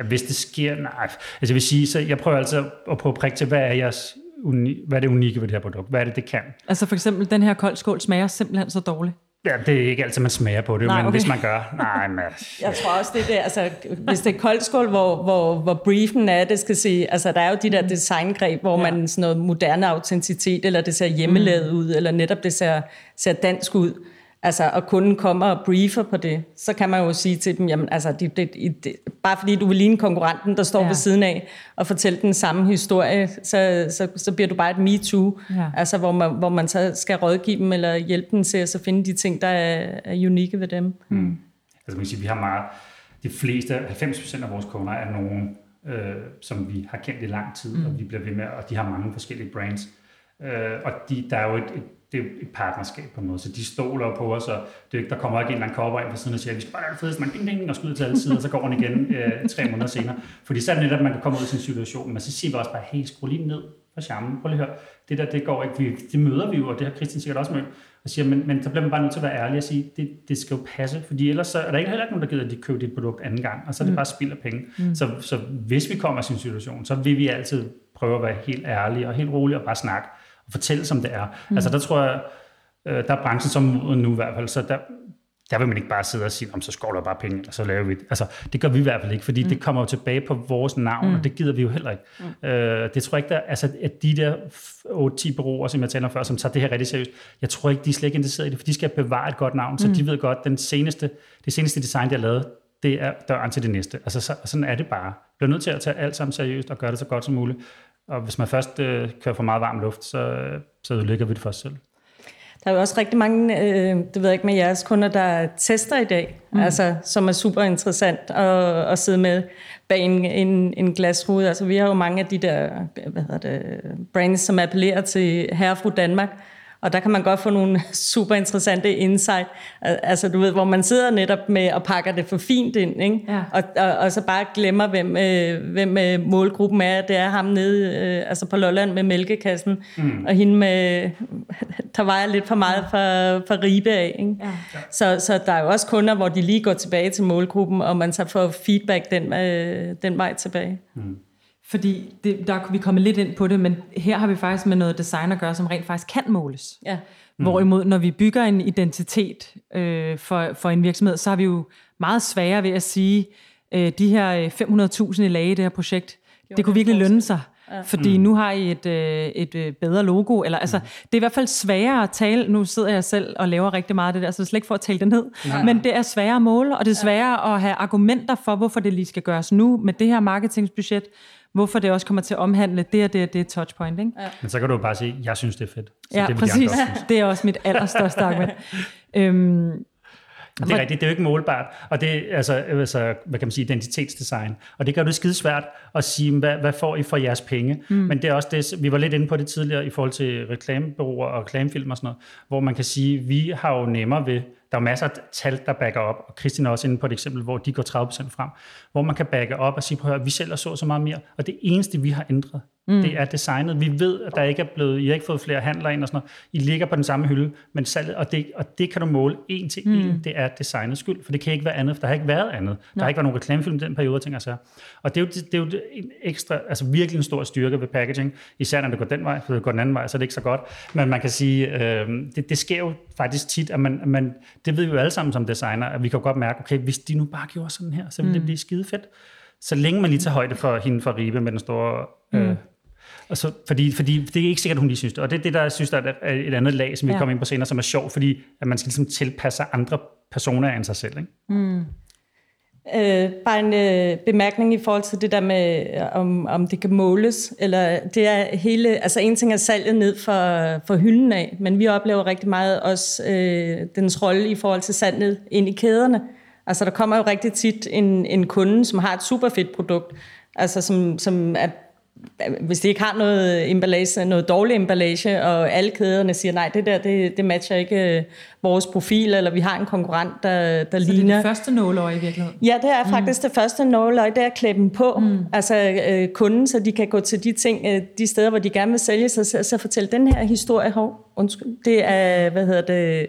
Hvis det sker, nej. Altså jeg vil sige, så jeg prøver altså at prøve at prikke til, hvad er jeres uni, hvad er det unikke ved det her produkt? Hvad er det, det kan? Altså for eksempel, den her kold skål smager simpelthen så dårligt. Ja, det er ikke altid, man smager på det, nej, men okay. hvis man gør, nej, men... Jeg tror også, det er det, altså, hvis det er koldskål, hvor, hvor, hvor briefen er, det skal sige, altså, der er jo de der designgreb, hvor ja. man sådan noget moderne autenticitet, eller det ser hjemmelavet mm. ud, eller netop det ser, ser dansk ud. Altså, og kunden kommer og briefer på det, så kan man jo sige til dem, jamen, altså, det, det, det, bare fordi du vil ligne konkurrenten, der står ja. ved siden af, og fortælle den samme historie, så, så, så bliver du bare et me-too, ja. altså, hvor man, hvor man så skal rådgive dem, eller hjælpe dem til at så finde de ting, der er, er unikke ved dem. Mm. Altså, man kan sige, vi har meget, de fleste, 90% af vores kunder er nogen, øh, som vi har kendt i lang tid, mm. og vi bliver ved med, og de har mange forskellige brands. Øh, og de, der er jo et, et det er et partnerskab på en måde, så de stoler på os, og det, der kommer ikke en eller anden kopper ind på siden og siger, vi skal bare det fedeste, man ding, ding, og skyder til alle sider, og så går den igen øh, tre måneder senere. Fordi så er det netop, at man kan komme ud i sin situation, men så siger vi også bare, hey, skru lige ned for charmen, prøv lige at høre, det der, det går ikke, vi, det møder vi jo, og det har Christian sikkert også mødt, og siger, men, men så bliver man bare nødt til at være ærlig og sige, det, det skal jo passe, fordi ellers så er der ikke heller nogen, der gider, at de køber dit produkt anden gang, og så er det mm. bare spild af penge. Mm. Så, så hvis vi kommer i sin situation, så vil vi altid prøve at være helt ærlige og helt rolige og bare snakke og fortælle, som det er. Mm. Altså der tror jeg, Øh, der er branchen som nu i hvert fald, så der, der vil man ikke bare sidde og sige, så skovler bare penge, eller så laver vi det. Altså, det gør vi i hvert fald ikke, fordi mm. det kommer jo tilbage på vores navn, mm. og det gider vi jo heller ikke. Mm. Øh, det tror jeg ikke, der, altså, at de der 8-10 bureauer, som jeg taler om før, som tager det her rigtig seriøst, jeg tror ikke, de er slet ikke interesseret i det, for de skal bevare et godt navn, så mm. de ved godt, den seneste, det seneste design, de har lavet, det er døren til det næste. Altså, så, sådan er det bare. Du bliver nødt til at tage alt sammen seriøst og gøre det så godt som muligt. Og hvis man først øh, kører for meget varm luft, så, så ødelægger vi det for os selv. Der er jo også rigtig mange, øh, det ved jeg ikke med jeres kunder, der tester i dag, mm. altså, som er super interessant at, at sidde med bag en, en, en glasrude. Altså, vi har jo mange af de der hvad hedder det, brands, som appellerer til herre fru Danmark, og der kan man godt få nogle super interessante insight. Altså du ved, hvor man sidder netop med og pakker det for fint ind, ikke? Ja. Og, og, og så bare glemmer, hvem, øh, hvem øh, målgruppen er. Det er ham nede øh, altså på Lolland med mælkekassen, mm. og hende med, der vejer lidt for meget fra, fra Ribe af. Ikke? Ja. Så, så der er jo også kunder, hvor de lige går tilbage til målgruppen, og man så får feedback den, øh, den vej tilbage. Mm. Fordi det, der vi kommet lidt ind på det, men her har vi faktisk med noget design at gøre, som rent faktisk kan måles. Ja. Mm. Hvorimod, når vi bygger en identitet øh, for, for en virksomhed, så har vi jo meget sværere ved at sige, øh, de her 500.000 i lage i det her projekt, jo, det kunne virkelig lønne sig. Ja. Fordi mm. nu har I et, øh, et øh, bedre logo. Eller, altså, mm. Det er i hvert fald sværere at tale. Nu sidder jeg selv og laver rigtig meget af det der, så det er slet ikke for at tale det ned. Ja. Men det er sværere at måle, og det er sværere ja. at have argumenter for, hvorfor det lige skal gøres nu med det her marketingsbudget hvorfor det også kommer til at omhandle det og det og det touchpoint. Ikke? Ja. Men så kan du bare sige, jeg synes, det er fedt. Så ja, det præcis. Det er også mit allerstørste argument. øhm, det er rigtigt, det er jo ikke målbart, og det er altså, altså, hvad kan man sige, identitetsdesign. Og det gør det skide svært at sige, hvad, hvad får I for jeres penge? Mm. Men det er også det, vi var lidt inde på det tidligere i forhold til reklamebureauer og reklamefilm og sådan noget, hvor man kan sige, vi har jo nemmere ved der er masser af tal, der backer op, og Christian er også inde på et eksempel, hvor de går 30% frem, hvor man kan backe op og sige, prøv at høre, vi sælger så så meget mere, og det eneste, vi har ændret, mm. det er designet. Vi ved, at der ikke er blevet, I har ikke fået flere handler ind og sådan noget. I ligger på den samme hylde, men salget, og det, og det kan du måle en til mm. en, det er designets skyld, for det kan ikke være andet, for der har ikke været andet. Der har ikke været nogen reklamefilm i den periode, ting altså. Og det er, jo, det er jo en ekstra, altså virkelig en stor styrke ved packaging, især når det går den vej, for det går den anden vej, så er det ikke så godt. Men man kan sige, øh, det, det sker jo faktisk tit, at man, man, det ved vi jo alle sammen som designer, at vi kan godt mærke, okay, hvis de nu bare gjorde sådan her, så ville mm. det blive skide fedt. Så længe man lige tager højde for hende fra Ribe med den store... Øh, mm. Og så, fordi, fordi det er ikke sikkert, at hun lige synes det. Og det er det, der synes, der er et andet lag, som vi ja. kommer ind på senere, som er sjovt, fordi at man skal ligesom tilpasse andre personer end sig selv. Ikke? Mm. Øh, bare en øh, bemærkning i forhold til det der med, om, om det kan måles. Eller det er hele, altså en ting er salget ned for, for hylden af, men vi oplever rigtig meget også øh, dens rolle i forhold til salget ind i kæderne. Altså der kommer jo rigtig tit en, en kunde, som har et super fedt produkt, altså som, som er hvis de ikke har noget emballage, noget dårlig emballage, og alle kæderne siger, nej, det der, det, det matcher ikke øh, vores profil, eller vi har en konkurrent, der, der så ligner. det er det første nåløje i virkeligheden? Ja, det er faktisk mm. det første nåløje, det er at klæde dem på, mm. altså øh, kunden, så de kan gå til de ting, øh, de steder, hvor de gerne vil sælge sig, så, så fortælle den her historie, hov, undskyld, det er, hvad hedder det,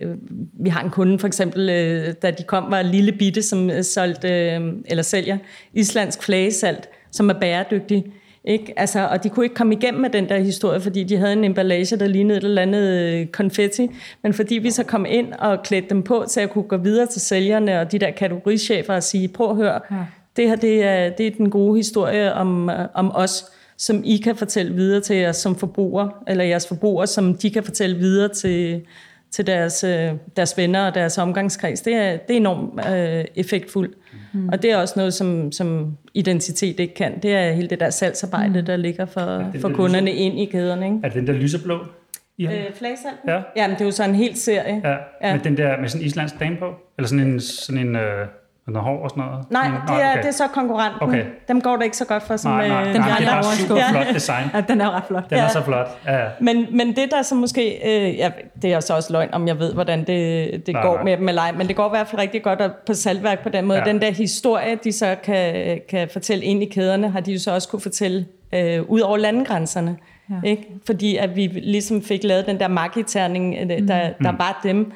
vi har en kunde for eksempel, øh, da de kom, var en lille bitte, som solgte, øh, eller sælger islandsk flagesalt, som er bæredygtig. Ikke? Altså, og de kunne ikke komme igennem med den der historie, fordi de havde en emballage, der lignede et eller andet øh, konfetti. Men fordi vi så kom ind og klædte dem på til at kunne gå videre til sælgerne og de der kategorichefer og sige, prøv at høre, ja. det her det er, det er den gode historie om, øh, om os, som I kan fortælle videre til os som forbrugere, eller jeres forbrugere, som de kan fortælle videre til, til deres, øh, deres venner og deres omgangskreds. Det er, det er enormt øh, effektfuldt. Mm. Og det er også noget, som, som identitet ikke kan. Det er hele det der salgsarbejde, mm. der ligger for, for kunderne lyse... ind i kæderne. Ikke? Er det den der lyseblå? Ja. Øh, flagsalt? Ja. Jamen, det er jo sådan en hel serie. Ja, ja. med den der med sådan en islandsk dame på? Eller sådan en, sådan en øh, noget hår og sådan noget? Nej, det er, okay. det er så konkurrenten. Okay. Dem går det ikke så godt for. Som, nej, nej, øh, den nej, det er bare super ja. flot design. Ja, den er ret flot. Den ja. er så flot. Ja. Men, men det der så måske, øh, ja, det er så også løgn, om jeg ved, hvordan det, det nej, går nej. med dem eller ej, men det går i hvert fald rigtig godt på salgværk på den måde. Ja. Den der historie, de så kan, kan fortælle ind i kæderne, har de jo så også kunne fortælle øh, ud over landegrænserne. Ja. Ikke? Fordi at vi ligesom fik lavet den der magiterning, øh, der, mm. der mm. var dem,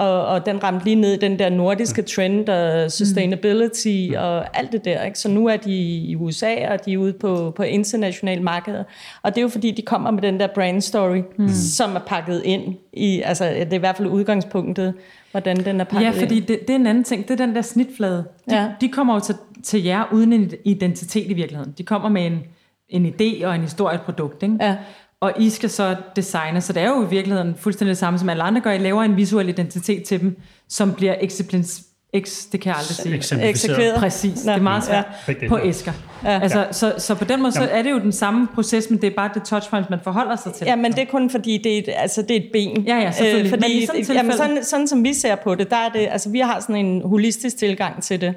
og, og den ramte lige ned i den der nordiske trend og sustainability mm. og alt det der. Ikke? Så nu er de i USA, og de er ude på, på internationale markeder. Og det er jo fordi, de kommer med den der brand story, mm. som er pakket ind i, altså det er i hvert fald udgangspunktet, hvordan den er pakket Ja, fordi det, det er en anden ting. Det er den der snitflade. De, ja. de kommer jo til, til jer uden en identitet i virkeligheden. De kommer med en, en idé og en historie et produkt. Ikke? Ja og I skal så designe, så det er jo i virkeligheden fuldstændig det samme, som alle andre gør. I laver en visuel identitet til dem, som bliver eksemplins, X, det kan jeg aldrig sige. Eksekveret. Præcis, det er meget svært ja. på æsker. Ja. Altså, så, så på den måde så er det jo den samme proces, men det er bare det touchpoint, man forholder sig til. Ja, men det er kun fordi, det er et, altså, det er et ben. Ja, ja, selvfølgelig. Øh, fordi, men sådan, jamen, sådan, sådan som vi ser på det, der er det, altså vi har sådan en holistisk tilgang til det.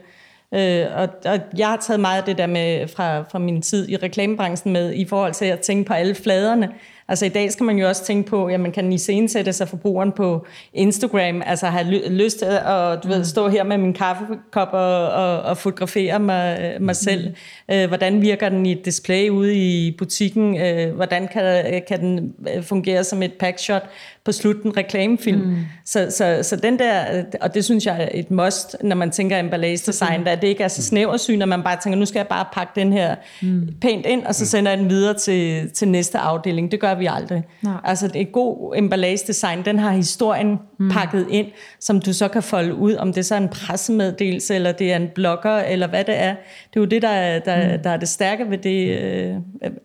Øh, og, og jeg har taget meget af det der med fra, fra min tid i reklamebranchen med i forhold til at tænke på alle fladerne. Altså i dag skal man jo også tænke på, jamen kan I sætte sig forbrugeren på Instagram, altså have ly- lyst til at du ved, mm. stå her med min kaffekop og, og, og fotografere mig, mig selv. Mm. Øh, hvordan virker den i et display ude i butikken? Øh, hvordan kan, kan den øh, fungere som et packshot på slutten reklamefilm? Mm. Så, så, så den der, og det synes jeg er et must, når man tænker emballage design, at det ikke er så snæversyn, at man bare tænker, nu skal jeg bare pakke den her mm. pænt ind, og så sender jeg den videre til, til næste afdeling. Det gør vi aldrig. Nej. Altså det er god emballage design, den har historien mm. pakket ind, som du så kan folde ud, om det så er en pressemeddelelse, eller det er en blogger, eller hvad det er. Det er jo det, der er, der, mm. der er det stærke ved, det, øh,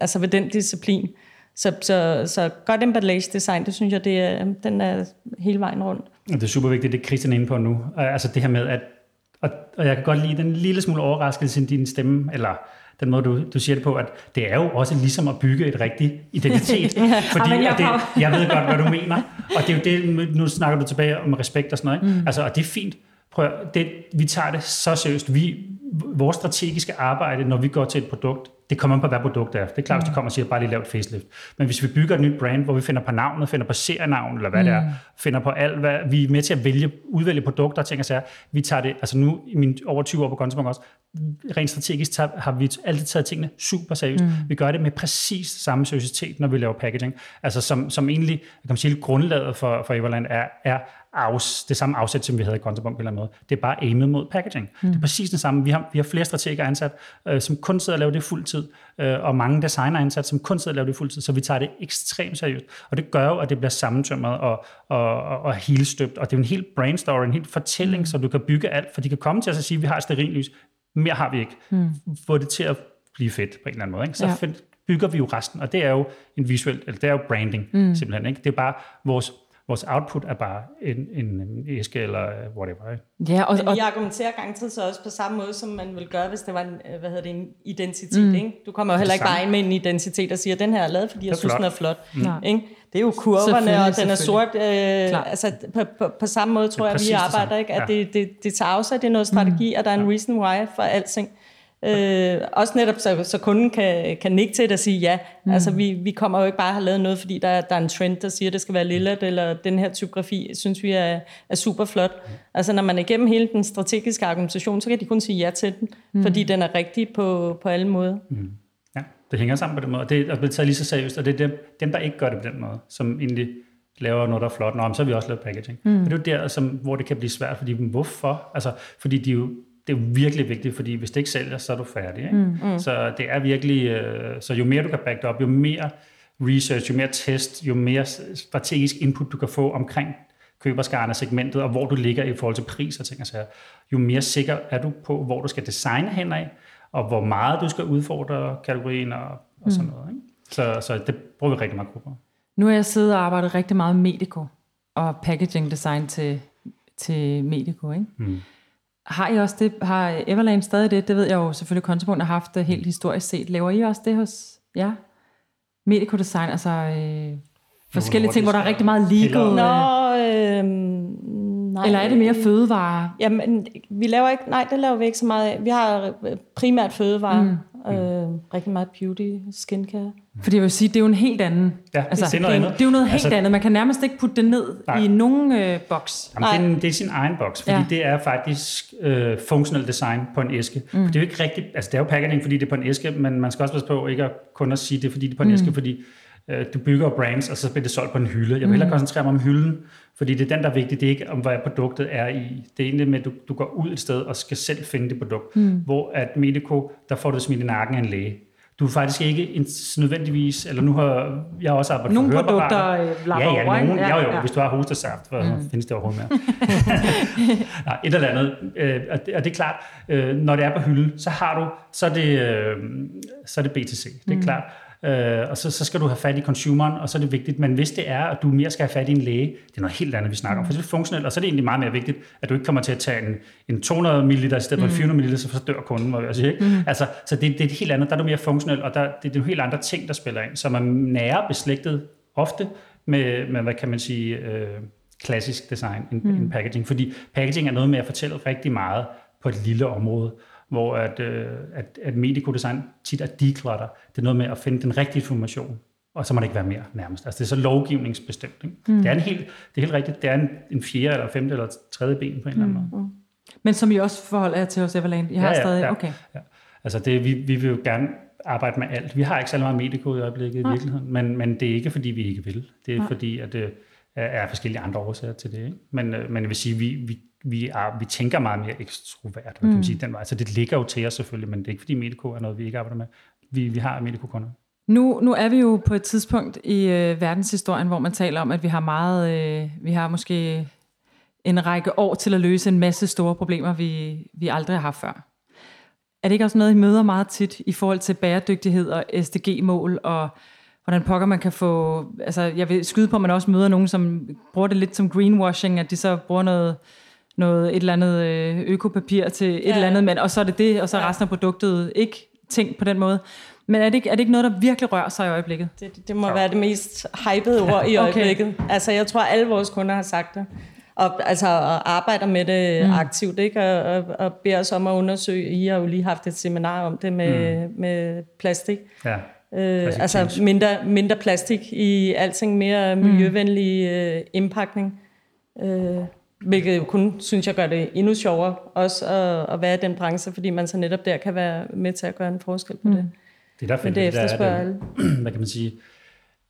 altså ved den disciplin. Så, så, så godt emballage design, det synes jeg, det er, den er hele vejen rundt. Det er super vigtigt, det Christian er inde på nu. Altså det her med, at og, og jeg kan godt lide den lille smule overraskelse i din stemme, eller den måde, du, du siger det på, at det er jo også ligesom at bygge et rigtigt identitet. ja, fordi jeg, det, jeg ved godt, hvad du mener. Og det er jo det, nu snakker du tilbage om respekt og sådan noget. Ikke? Mm. Altså, og det er fint. Prøv, det, vi tager det så seriøst. Vi, vores strategiske arbejde, når vi går til et produkt, det kommer an på, hvad produktet er. Det er klart, mm. hvis de kommer og siger, bare lige lav et facelift. Men hvis vi bygger et nyt brand, hvor vi finder på navnet, finder på serienavn, eller hvad mm. det er, mm. finder på alt, hvad vi er med til at vælge, udvælge produkter og ting og sager, vi tager det, altså nu i min over 20 år på Gunsmok også, rent strategisk tager, har vi altid taget tingene super seriøst. Mm. Vi gør det med præcis samme seriøsitet, når vi laver packaging. Altså som, som egentlig, jeg kan sige, grundlaget for, for Everland er, er afs, det samme afsæt, som vi havde i en eller anden måde. Det er bare aimet mod packaging. Mm. Det er præcis det samme. Vi har, vi har flere strateger ansat, øh, som kun sidder og laver det fuldtid, øh, og mange designer ansat, som kun sidder og laver det fuldtid, så vi tager det ekstremt seriøst. Og det gør jo, at det bliver sammentømret og, og, og, og helt støbt. Og det er en helt brain story, en helt fortælling, mm. så du kan bygge alt, for de kan komme til os og sige, at vi har et lys. Mere har vi ikke. Mm. Få det til at blive fedt på en eller anden måde. Ikke? Så ja. bygger vi jo resten, og det er jo en visuel, eller det er jo branding, mm. simpelthen. Ikke? Det er bare vores Vores output er bare en, en, en æske eller whatever. Ikke? Ja, og, Men I argumenterer garanteret så også på samme måde, som man vil gøre, hvis det var en, øh, hvad hedder det, en identitet. Mm. Ikke? Du kommer jo heller ikke bare ind med en identitet og siger, den her er lavet, fordi jeg synes, flot. den er flot. Mm. Ikke? Det er jo kurverne, og den er sort. Øh, altså, på, på, på samme måde tror jeg, at vi arbejder, ikke? at ja. det, det, det tager afsat, det er noget strategi, mm. og der er en reason why for alting. Øh, også netop, så, så kunden kan, kan nikke til det og sige ja. Mm. Altså, vi, vi kommer jo ikke bare at have lavet noget, fordi der, der er en trend, der siger, at det skal være lilla, eller den her typografi, synes vi er, er super flot. Altså, når man er igennem hele den strategiske argumentation, så kan de kun sige ja til den, mm. fordi den er rigtig på, på alle måder. Mm. Ja, det hænger sammen på den måde, og det er blevet taget lige så seriøst, og det er dem, dem, der ikke gør det på den måde, som egentlig laver noget, der er flot. Nå, så har vi også lavet packaging. Mm. Og det er jo der, som, hvor det kan blive svært, fordi hvorfor? Altså, fordi de jo det er virkelig vigtigt, fordi hvis det ikke sælger, så er du færdig. Ikke? Mm, mm. Så det er virkelig, øh, så jo mere du kan back op, jo mere research, jo mere test, jo mere strategisk input du kan få omkring køberskaren af segmentet, og hvor du ligger i forhold til pris og ting og sager, jo mere sikker er du på, hvor du skal designe hen af, og hvor meget du skal udfordre kategorien og, og sådan mm. noget. Ikke? Så, så det bruger vi rigtig meget på. Nu har jeg siddet og arbejdet rigtig meget med Medico og packaging design til, til Medico. Ikke? Mm. Har I også det? Har Everland stadig det? Det ved jeg jo selvfølgelig, Kontopunkt har haft det helt historisk set. Laver I også det hos ja? Medico Design? Altså øh, forskellige ting, hvor der er rigtig meget legal... Nå, øh, nej. Eller er det mere fødevare? Jamen, vi laver ikke... Nej, det laver vi ikke så meget af. Vi har primært fødevare. Mm. Øh, rigtig meget beauty, skincare. Fordi jeg vil sige, det er jo en helt anden... Ja, altså, det, er noget andet. det er jo noget helt altså, andet. Man kan nærmest ikke putte det ned nej. i nogen øh, boks. Jamen, det, er, det er sin egen boks, fordi ja. det er faktisk øh, funktionel design på en æske. Mm. For det er jo ikke rigtigt... Altså, det er jo packaging, fordi det er på en æske, men man skal også passe på ikke at kun at sige det, fordi det er på en mm. æske, fordi øh, du bygger brands, og så bliver det solgt på en hylde. Jeg vil hellere mm. koncentrere mig om hylden, fordi det er den, der er vigtig. Det er ikke om, hvad produktet er i. Det er egentlig med, at du, du går ud et sted og skal selv finde det produkt. Mm. Hvor at Medico, der får du smidt i nakken af en læge. Du er faktisk ikke nødvendigvis, eller nu har jeg også arbejdet nogle for Nogle produkter øh, lapper ja, ja, nogle, ja, jo, ja. hvis du har hostesaft, så mm. findes det overhovedet mere. Nej, et eller andet. Øh, og, det, og det er klart, øh, når det er på hylden, så har du, så er det, øh, så er det BTC, det er mm. klart. Øh, og så, så skal du have fat i consumeren, og så er det vigtigt. Men hvis det er, at du mere skal have fat i en læge, det er noget helt andet, vi snakker om. For det er funktionelt, og så er det egentlig meget mere vigtigt, at du ikke kommer til at tage en, en 200 ml i stedet for mm. 400 ml, så dør kunden, må jeg sige. Ikke? Mm. Altså, så det, det er et helt andet, der er du mere funktionelt, og der, det, det er nogle helt andre ting, der spiller ind, som er nære beslægtet ofte med, med hvad kan man sige, øh, klassisk design en, mm. en packaging. Fordi packaging er noget med at fortælle rigtig meget på et lille område hvor at, øh, at, at medikodesign tit er declutter. Det er noget med at finde den rigtige information, og så må det ikke være mere nærmest. Altså det er så lovgivningsbestemt. Ikke? Mm. Det er en helt, det er helt rigtigt, det er en, en fjerde eller femte eller tredje ben på en eller anden mm. måde. Mm. Men som I også forholder jer til hos Everland? I har ja, ja, stadig, ja, okay. Ja. Altså det, vi, vi vil jo gerne arbejde med alt. Vi har ikke så meget mediko i øjeblikket i virkeligheden, men, men det er ikke fordi, vi ikke vil. Det er Nej. fordi, at det øh, er forskellige andre årsager til det. Ikke? Men, øh, men jeg vil sige, vi, vi vi, er, vi tænker meget mere ekstrovert, mm. kan man mm. sige, den vej. Så det ligger jo til os selvfølgelig, men det er ikke fordi Medico er noget, vi ikke arbejder med. Vi, vi har Medico-kunder. Nu, nu er vi jo på et tidspunkt i øh, verdenshistorien, hvor man taler om, at vi har meget, øh, vi har måske en række år til at løse en masse store problemer, vi, vi aldrig har haft før. Er det ikke også noget, I møder meget tit i forhold til bæredygtighed og SDG-mål, og hvordan pokker man kan få... Altså, jeg vil skyde på, at man også møder nogen, som bruger det lidt som greenwashing, at de så bruger noget noget, et eller andet øh, økopapir til et ja. eller andet, men, og så er det det, og så er resten af produktet ikke tænkt på den måde. Men er det, ikke, er det ikke noget, der virkelig rører sig i øjeblikket? Det, det må være det mest hypede ord i øjeblikket. Okay. Altså, jeg tror, alle vores kunder har sagt det. Og, altså, og arbejder med det mm. aktivt, ikke? Og, og, og beder os om at undersøge. I har jo lige haft et seminar om det med, mm. med plastik. Ja. Øh, altså mindre, mindre plastik i alting, mere mm. miljøvenlig øh, indpakning. Øh, Hvilket jo kun, synes jeg, gør det endnu sjovere også at, at være i den branche, fordi man så netop der kan være med til at gøre en forskel på mm. det. Det er derfor, det efterspørger alle. Hvad kan man sige?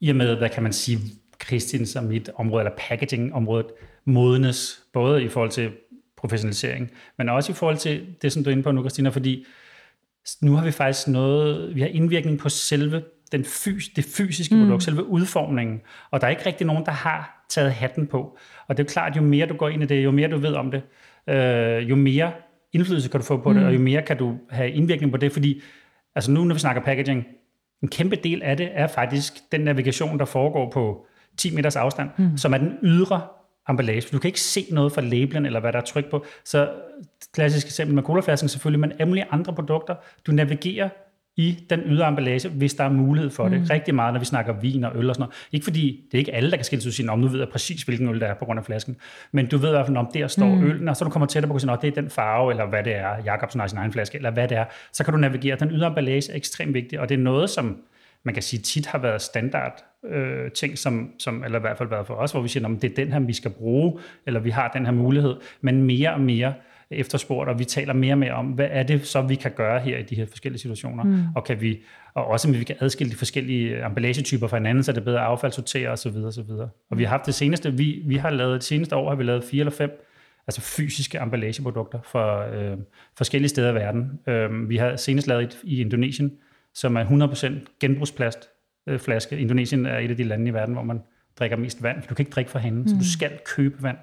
I og med, hvad kan man sige, Kristin som mit område, eller packaging-området, modnes, både i forhold til professionalisering, men også i forhold til det, som du er inde på nu, Christina, fordi nu har vi faktisk noget, vi har indvirkning på selve den fys, det fysiske mm. produkt, selve udformningen, og der er ikke rigtig nogen, der har taget hatten på. Og det er klart, jo mere du går ind i det, jo mere du ved om det, øh, jo mere indflydelse kan du få på mm. det, og jo mere kan du have indvirkning på det, fordi altså nu, når vi snakker packaging, en kæmpe del af det er faktisk den navigation, der foregår på 10 meters afstand, mm. som er den ydre emballage. Du kan ikke se noget fra labelen, eller hvad der er tryk på. Så klassisk eksempel med colaflasken selvfølgelig, men alle andre produkter. Du navigerer i den ydre emballage, hvis der er mulighed for det. Mm. Rigtig meget, når vi snakker vin og øl og sådan noget. Ikke fordi, det er ikke alle, der kan skille sig og om nu ved jeg præcis, hvilken øl der er på grund af flasken. Men du ved i hvert fald, om der står mm. øllen, og så du kommer tættere på at sige, det er den farve, eller hvad det er, Jacobsen har sin egen flaske, eller hvad det er. Så kan du navigere. Den ydre emballage er ekstremt vigtig, og det er noget, som man kan sige tit har været standard øh, ting, som, som, eller i hvert fald været for os, hvor vi siger, at det er den her, vi skal bruge, eller vi har den her mulighed, men mere og mere efterspurgt, og vi taler mere og mere om, hvad er det så, vi kan gøre her i de her forskellige situationer, mm. og kan vi, og også om vi kan adskille de forskellige emballagetyper fra hinanden, så det er bedre affaldssortere osv. osv. Og vi har haft det seneste, vi, vi har lavet, det seneste år har vi lavet fire eller fem altså fysiske emballageprodukter for øh, forskellige steder i verden. Øh, vi har senest lavet et i Indonesien, som er 100% genbrugsplast øh, flaske. Indonesien er et af de lande i verden, hvor man drikker mest vand, du kan ikke drikke fra hende, mm. så du skal købe vand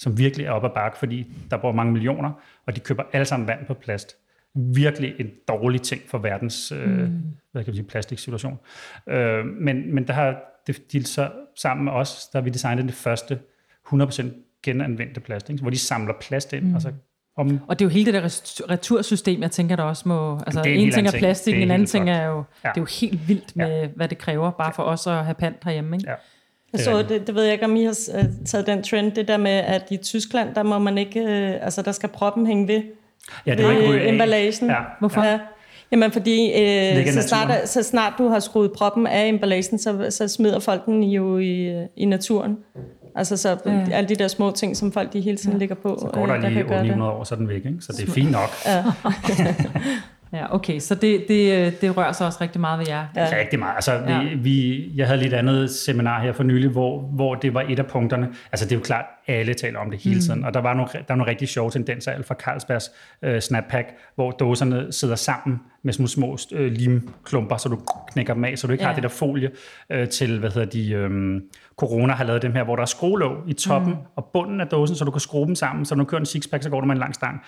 som virkelig er op ad bakke, fordi der bor mange millioner, og de køber alle sammen vand på plast. Virkelig en dårlig ting for verdens øh, mm. hvad kan man sige, plastiksituation. Øh, men, men der har de så sammen med os, der har vi designet det første 100% genanvendte plast, ikke? hvor de samler plast ind, mm. og så om... Og det er jo hele det der retursystem, jeg tænker, der også må... Altså, en ting er plastik, en anden ting er jo... Ja. Det er jo helt vildt med, ja. hvad det kræver, bare for os at have pant herhjemme. Ikke? Ja. Jeg så, det, det ved jeg ikke, om I har øh, taget den trend, det der med, at i Tyskland, der må man ikke, øh, altså der skal proppen hænge ved, ja, det ved ikke emballagen. Ja. Hvorfor? Ja. Jamen fordi, øh, så, snart, så snart du har skruet proppen af emballagen, så, så smider folk den jo i, i naturen. Altså så ja. alle de der små ting, som folk de hele tiden ja. ligger på. Så går der øh, lige der 900 år, så er den væk, ikke? så det er fint nok. Ja. Ja, okay, så det, det, det rører sig også rigtig meget ved jer. Ja. Rigtig meget. Altså, vi, ja. vi, jeg havde lidt andet seminar her for nylig, hvor, hvor det var et af punkterne. Altså, det er jo klart, alle taler om det hele mm. tiden, mm. og der var nogle, der var nogle rigtig sjove tendenser, alt fra Carlsbergs øh, snappack, hvor dåserne sidder sammen med sådan små øh, limklumper, så du knækker dem af, så du ikke ja. har det der folie øh, til, hvad hedder de, øh, Corona har lavet dem her, hvor der er skruelåg i toppen mm. og bunden af dåsen, så du kan skrue dem sammen, så når du kører en sixpack, så går du med en lang stang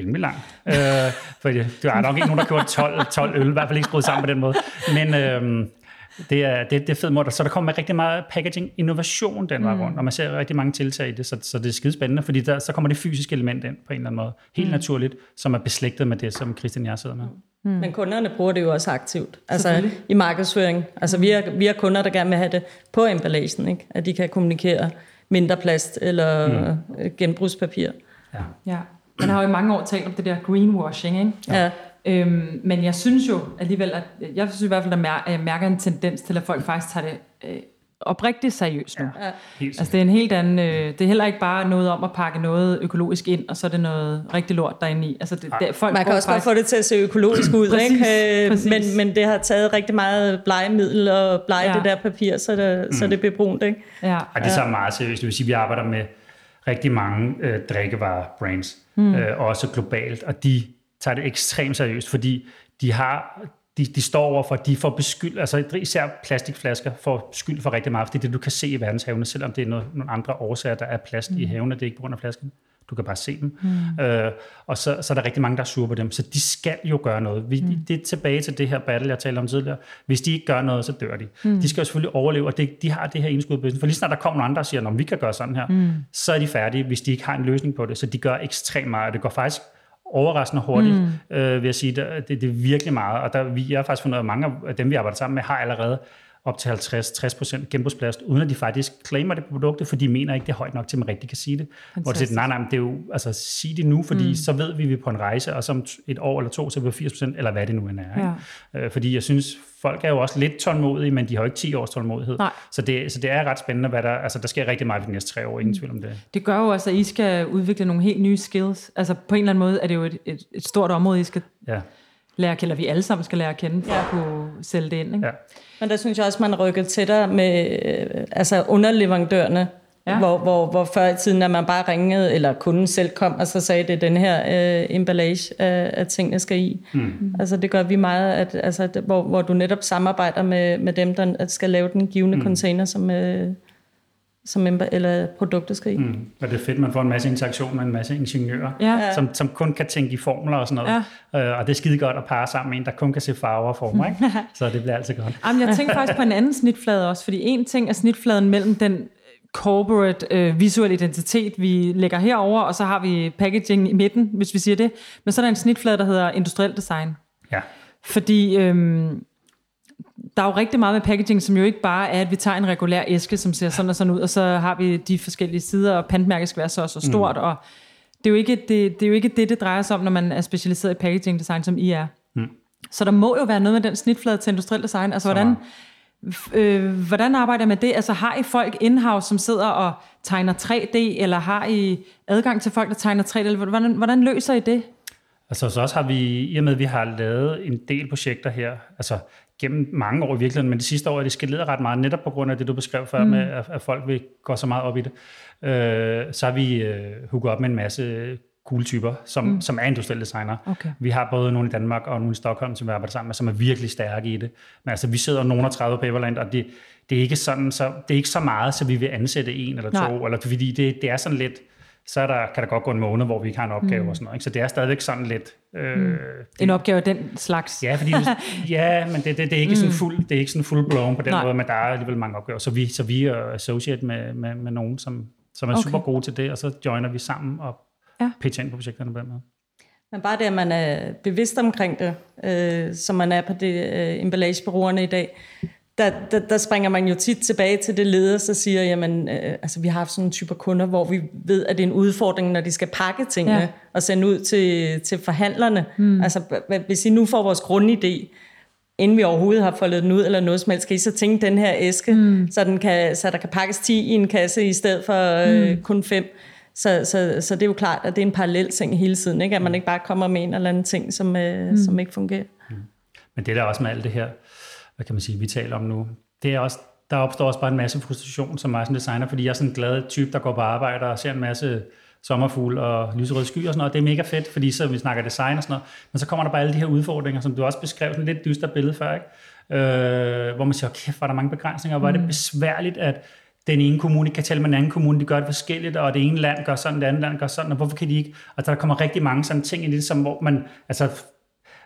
rimelig lang. øh, for der er nok ikke nogen, der gjort 12, 12 øl, i hvert fald ikke skruet sammen på den måde. Men øh, det er, det, det er fed måde. Så der kommer rigtig meget packaging innovation den vej mm. rundt, og man ser rigtig mange tiltag i det, så, så det er skide spændende, fordi der, så kommer det fysiske element ind på en eller anden måde, helt mm. naturligt, som er beslægtet med det, som Christian og jeg sidder med. Mm. Men kunderne bruger det jo også aktivt, altså i markedsføring. Altså vi har, vi har kunder, der gerne vil have det på emballagen, ikke? at de kan kommunikere mindre plast eller mm. genbrugspapir. Ja. ja. Man har jo i mange år talt om det der greenwashing, ikke? Ja. Øhm, men jeg synes jo alligevel, at jeg synes i hvert fald, at jeg mærker en tendens til, at folk faktisk tager det øh, oprigtigt seriøst nu. Ja. Altså det er en helt anden, øh, det er heller ikke bare noget om at pakke noget økologisk ind, og så er det noget rigtig lort derinde i. Altså det, det, folk Man kan også faktisk... godt få det til at se økologisk ud, præcis, ikke? Øh, præcis. Men, men det har taget rigtig meget blegemiddel og blege ja. det der papir, så det, mm. så det bliver brunt, ikke? Ja. Og det er så meget seriøst. Det vil sige, at vi arbejder med rigtig mange øh, drikkevarer-brands, mm. øh, også globalt, og de tager det ekstremt seriøst, fordi de har de, de står over for, at de får beskyld, altså især plastikflasker får skyld for rigtig meget, fordi det du kan se i verdenshavene, selvom det er noget, nogle andre årsager, der er plast mm. i havene, det er ikke på grund af flasken. Du kan bare se dem. Mm. Øh, og så, så er der rigtig mange, der er sure på dem. Så de skal jo gøre noget. Vi, mm. Det er tilbage til det her battle, jeg talte om tidligere. Hvis de ikke gør noget, så dør de. Mm. De skal jo selvfølgelig overleve, og det, de har det her indskud. For lige snart der kommer nogle andre og siger, at vi kan gøre sådan her, mm. så er de færdige, hvis de ikke har en løsning på det. Så de gør ekstremt meget, og det går faktisk overraskende hurtigt, mm. øh, vil jeg sige. Det, det, det er virkelig meget, og der, vi, har faktisk fundet, at mange af dem, vi arbejder sammen med, har allerede op til 50-60% genbrugsplast, uden at de faktisk claimer det på produktet, for de mener ikke, det er højt nok til, at man rigtig kan sige det. Fantastisk. Hvor det siger, nej, nej, det er jo, altså sig det nu, fordi mm. så ved vi, at vi er på en rejse, og som et år eller to, så er vi 80%, eller hvad det nu end er. Ja. Øh, fordi jeg synes, folk er jo også lidt tålmodige, men de har jo ikke 10 års tålmodighed. Nej. Så det, så det er ret spændende, hvad der, altså der sker rigtig meget i de næste tre år, ingen mm. tvivl om det. Det gør jo også, at I skal udvikle nogle helt nye skills. Altså på en eller anden måde er det jo et, et, et stort område, I skal ja lære, eller vi alle sammen skal lære at kende, for ja. at kunne sælge det ind. Ikke? Ja. Men der synes jeg også, man rykker tættere med øh, altså underleverandørerne, ja. hvor, hvor, hvor før i tiden, at man bare ringede, eller kunden selv kom, og så sagde, det er den her øh, emballage, øh, at tingene skal i. Mm. Altså det gør vi meget, at, altså, hvor, hvor du netop samarbejder med, med dem, der skal lave den givende mm. container, som, øh, som eller produktet skal i. Mm. Og det er fedt, man får en masse interaktion med en masse ingeniører, Ja. som, som kun kan tænke i formler og sådan noget. Ja. Øh, og det er skide godt at parre sammen med en, der kun kan se farver og former. Ikke? Så det bliver altid godt. Jamen, jeg tænker faktisk på en anden snitflade også, fordi en ting er snitfladen mellem den corporate øh, visuel identitet, vi lægger herover, og så har vi packaging i midten, hvis vi siger det. Men så er der en snitflade, der hedder industriel design. Ja. Fordi øhm, der er jo rigtig meget med packaging, som jo ikke bare er, at vi tager en regulær æske, som ser sådan og sådan ud, og så har vi de forskellige sider, og pantmærket skal være så og så stort, mm. og det er, jo ikke det, det er jo ikke det, det drejer sig om, når man er specialiseret i packaging design, som I er. Mm. Så der må jo være noget med den snitflade til industriel design. Altså, hvordan, øh, hvordan arbejder I med det? Altså, har I folk in-house, som sidder og tegner 3D, eller har I adgang til folk, der tegner 3D? Eller hvordan, hvordan løser I det? Altså så også har vi, i og med at vi har lavet en del projekter her, altså gennem mange år i virkeligheden, men de sidste år er det skaleret ret meget, netop på grund af det, du beskrev før, mm. med at, at folk vil gå så meget op i det. Øh, så har vi øh, hooket op med en masse cool typer, som, mm. som er industrielle designer. Okay. Vi har både nogle i Danmark og nogle i Stockholm, som vi arbejder sammen med, som er virkelig stærke i det. Men altså, vi sidder nogen og 30 på Everland, og det, det, er ikke sådan, så, det er ikke så meget, så vi vil ansætte en eller to, Nej. eller, fordi det, det er sådan lidt, så er der, kan der godt gå en måned, hvor vi ikke har en opgave mm. og sådan noget. Ikke? Så det er stadigvæk sådan lidt... Øh, mm. En opgave af den slags? Ja, fordi, ja men det, det, det, er ikke sådan Mm. fuld, det er ikke sådan full blown på den Nej. måde, men der er alligevel mange opgaver. Så vi, så vi er associate med, med, med nogen, som, som er Okay. super gode til det, og så joiner vi sammen og ja. pitcher ind på projekterne på den måde. Men bare det, at man er bevidst omkring det, øh, som man er på det øh, emballagebureauerne i dag, der, der, der springer man jo tit tilbage til det leder, så siger, jamen, øh, altså vi har haft sådan en type kunder, hvor vi ved, at det er en udfordring, når de skal pakke tingene Ja. og sende ud til, til forhandlerne. Mm. Altså, h- h- hvis I nu får vores grundidé, inden vi overhovedet har foldet den ud, eller noget som helst, skal I så tænke den her æske, mm. så, den kan, så der kan pakkes 10 i en kasse, i stedet for øh, kun 5. Så, så, så det er jo klart, at det er en parallel ting hele tiden, ikke? at man ikke bare kommer med en eller anden ting, som, øh, mm. som ikke fungerer. Men det der også med alt det her, hvad kan man sige, vi taler om nu, det er også, der opstår også bare en masse frustration som mig som designer, fordi jeg er sådan en glad type, der går på arbejde og ser en masse sommerfugle og lyserøde skyer og sådan noget. Det er mega fedt, fordi så vi snakker design og sådan noget. Men så kommer der bare alle de her udfordringer, som du også beskrev, sådan et lidt dyster billede før, ikke? Øh, hvor man siger, kæft, er der mange begrænsninger, og er det besværligt, at den ene kommune kan tale med den anden kommune, de gør det forskelligt, og det ene land gør sådan, det andet land gør sådan, og hvorfor kan de ikke? Og der kommer rigtig mange sådan ting i det, som hvor man, altså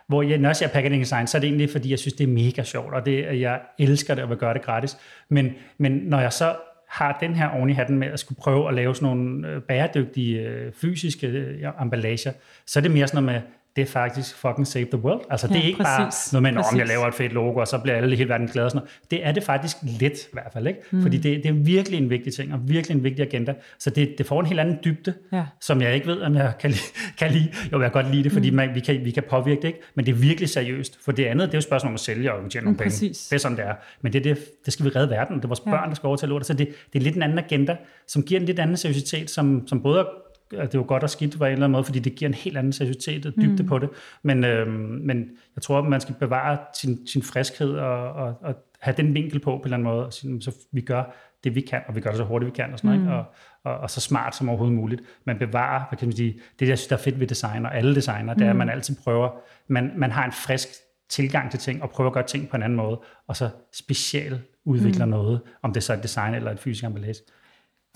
hvor jeg, når jeg siger packaging design, så er det egentlig, fordi jeg synes, det er mega sjovt, og det, jeg elsker det og vil gøre det gratis. Men, men når jeg så har den her oven i hatten med at skulle prøve at lave sådan nogle øh, bæredygtige øh, fysiske øh, emballager, så er det mere sådan noget med, det er faktisk fucking save the world. Altså, det Ja, er ikke præcis. bare noget med, om jeg laver et fedt logo, og så bliver alle i hele verden glade og sådan noget. Det er det faktisk lidt i hvert fald, ikke? Mm. Fordi det, det er virkelig en vigtig ting, og virkelig en vigtig agenda. Så det, det får en helt anden dybde, Ja. som jeg ikke ved, om jeg kan, kan lide. Jo, jeg kan godt lide det, fordi man, vi, kan, vi kan påvirke det, ikke? Men det er virkelig seriøst. For det andet, det er jo et spørgsmål om at sælge og tjene nogle Mm, penge. Det er sådan, det er. Men det, det, det skal vi redde verden. Det er vores børn, der skal overtage lortet. Så det, det er lidt en anden agenda, som giver en lidt anden seriøsitet, som, som både er det jo godt og skidt på en eller anden måde, fordi det giver en helt anden seriøsitet og dybde mm. på det. Men, øhm, men jeg tror, at man skal bevare sin, sin friskhed og, og, og have den vinkel på på en eller anden måde, og sige, så vi gør det, vi kan, og vi gør det så hurtigt, vi kan, og, sådan noget, ikke? og, og, og så smart som overhovedet muligt. Man bevarer, hvad kan man sige, det jeg synes, der er fedt ved design, og alle designer, det er, at man altid prøver, man, man har en frisk tilgang til ting, og prøver at gøre ting på en anden måde, og så specielt udvikler mm. noget, om det så er et design eller et fysisk emballage.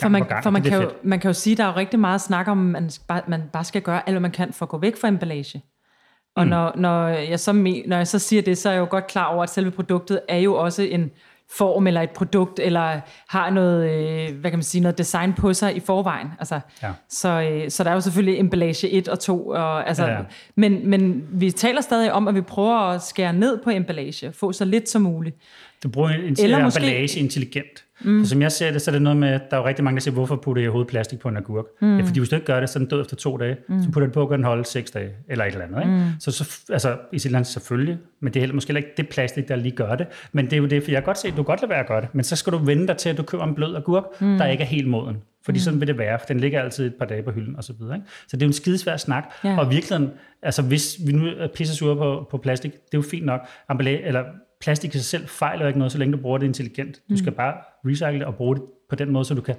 For man, for man, kan jo, man kan jo sige, at der er jo rigtig meget snak om, at man, bare, man bare skal gøre alt, hvad man kan for at gå væk fra emballage. Og mm. når, når, jeg så, når jeg så siger det, så er jeg jo godt klar over, at selve produktet er jo også en form eller et produkt, eller har noget, øh, hvad kan man sige, noget design på sig i forvejen. Altså, Ja. så, øh, så der er jo selvfølgelig emballage 1 og 2. Og, altså, Ja, ja. Men, men vi taler stadig om, at vi prøver at skære ned på emballage, få så lidt som muligt. Du bruger en, Eller måske- emballage intelligent. Mm. Så som jeg ser det, så er det noget med, der er jo rigtig mange, der siger, hvorfor putter jeg overhovedet plastik på en agurk? Mm. Ja, fordi hvis du ikke gør det, så er den død efter to dage. Mm. Så putter du det på, og gør den holde seks dage, eller et eller andet. Ikke? Mm. Så, så, altså, i sit land selvfølgelig, men det er heller, måske heller ikke det plastik, der lige gør det. Men det er jo det, for jeg kan godt se, at du kan godt lade være at gøre det. Men så skal du vende dig til, at du køber en blød agurk, mm. der ikke er helt moden. Fordi mm. sådan vil det være, for den ligger altid et par dage på hylden og så videre. Ikke? Så det er jo en skidesvær snak. Ja. Og i virkeligheden, altså hvis vi nu er pisse sure på, på plastik, det er jo fint nok. Emballage, eller plastik i sig selv fejler ikke noget, så længe du bruger det intelligent. Du skal bare recycle det og bruge det på den måde, så du kan,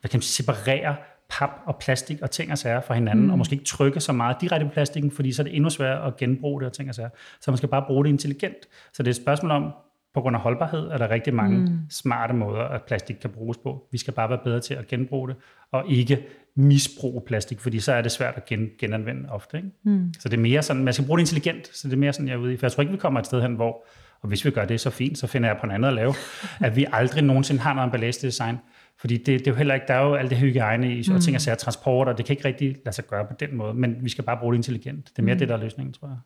hvad kan man separere pap og plastik og ting og sager fra hinanden, mm. og måske ikke trykke så meget direkte på plastikken, fordi så er det endnu sværere at genbruge det og ting og sager. Så man skal bare bruge det intelligent. Så det er et spørgsmål om, på grund af holdbarhed er der rigtig mange mm. smarte måder, at plastik kan bruges på. Vi skal bare være bedre til at genbruge det, og ikke misbruge plastik, fordi så er det svært at gen, genanvende ofte. Ikke? Mm. Så det er mere sådan, man skal bruge det intelligent, så det er mere sådan, jeg er ude i. For jeg tror ikke, vi kommer et sted hen, hvor, og hvis vi gør det så fint, så finder jeg på noget andet at lave, at vi aldrig nogensinde har noget emballage design. Fordi det, det er jo heller ikke, der er jo alt det hygiejne i, og mm. ting og sager, transport, og det kan ikke rigtig lade sig gøre på den måde, men vi skal bare bruge det intelligent. Det er mere mm. det, der er løsningen, tror jeg.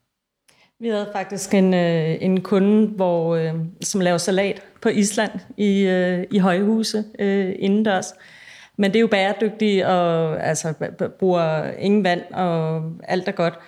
Vi havde faktisk en, øh, en kunde, hvor, øh, som laver salat på Island i, øh, i højhuse øh, indendørs. Men det er jo bæredygtigt og altså, bruger ingen vand og alt er godt.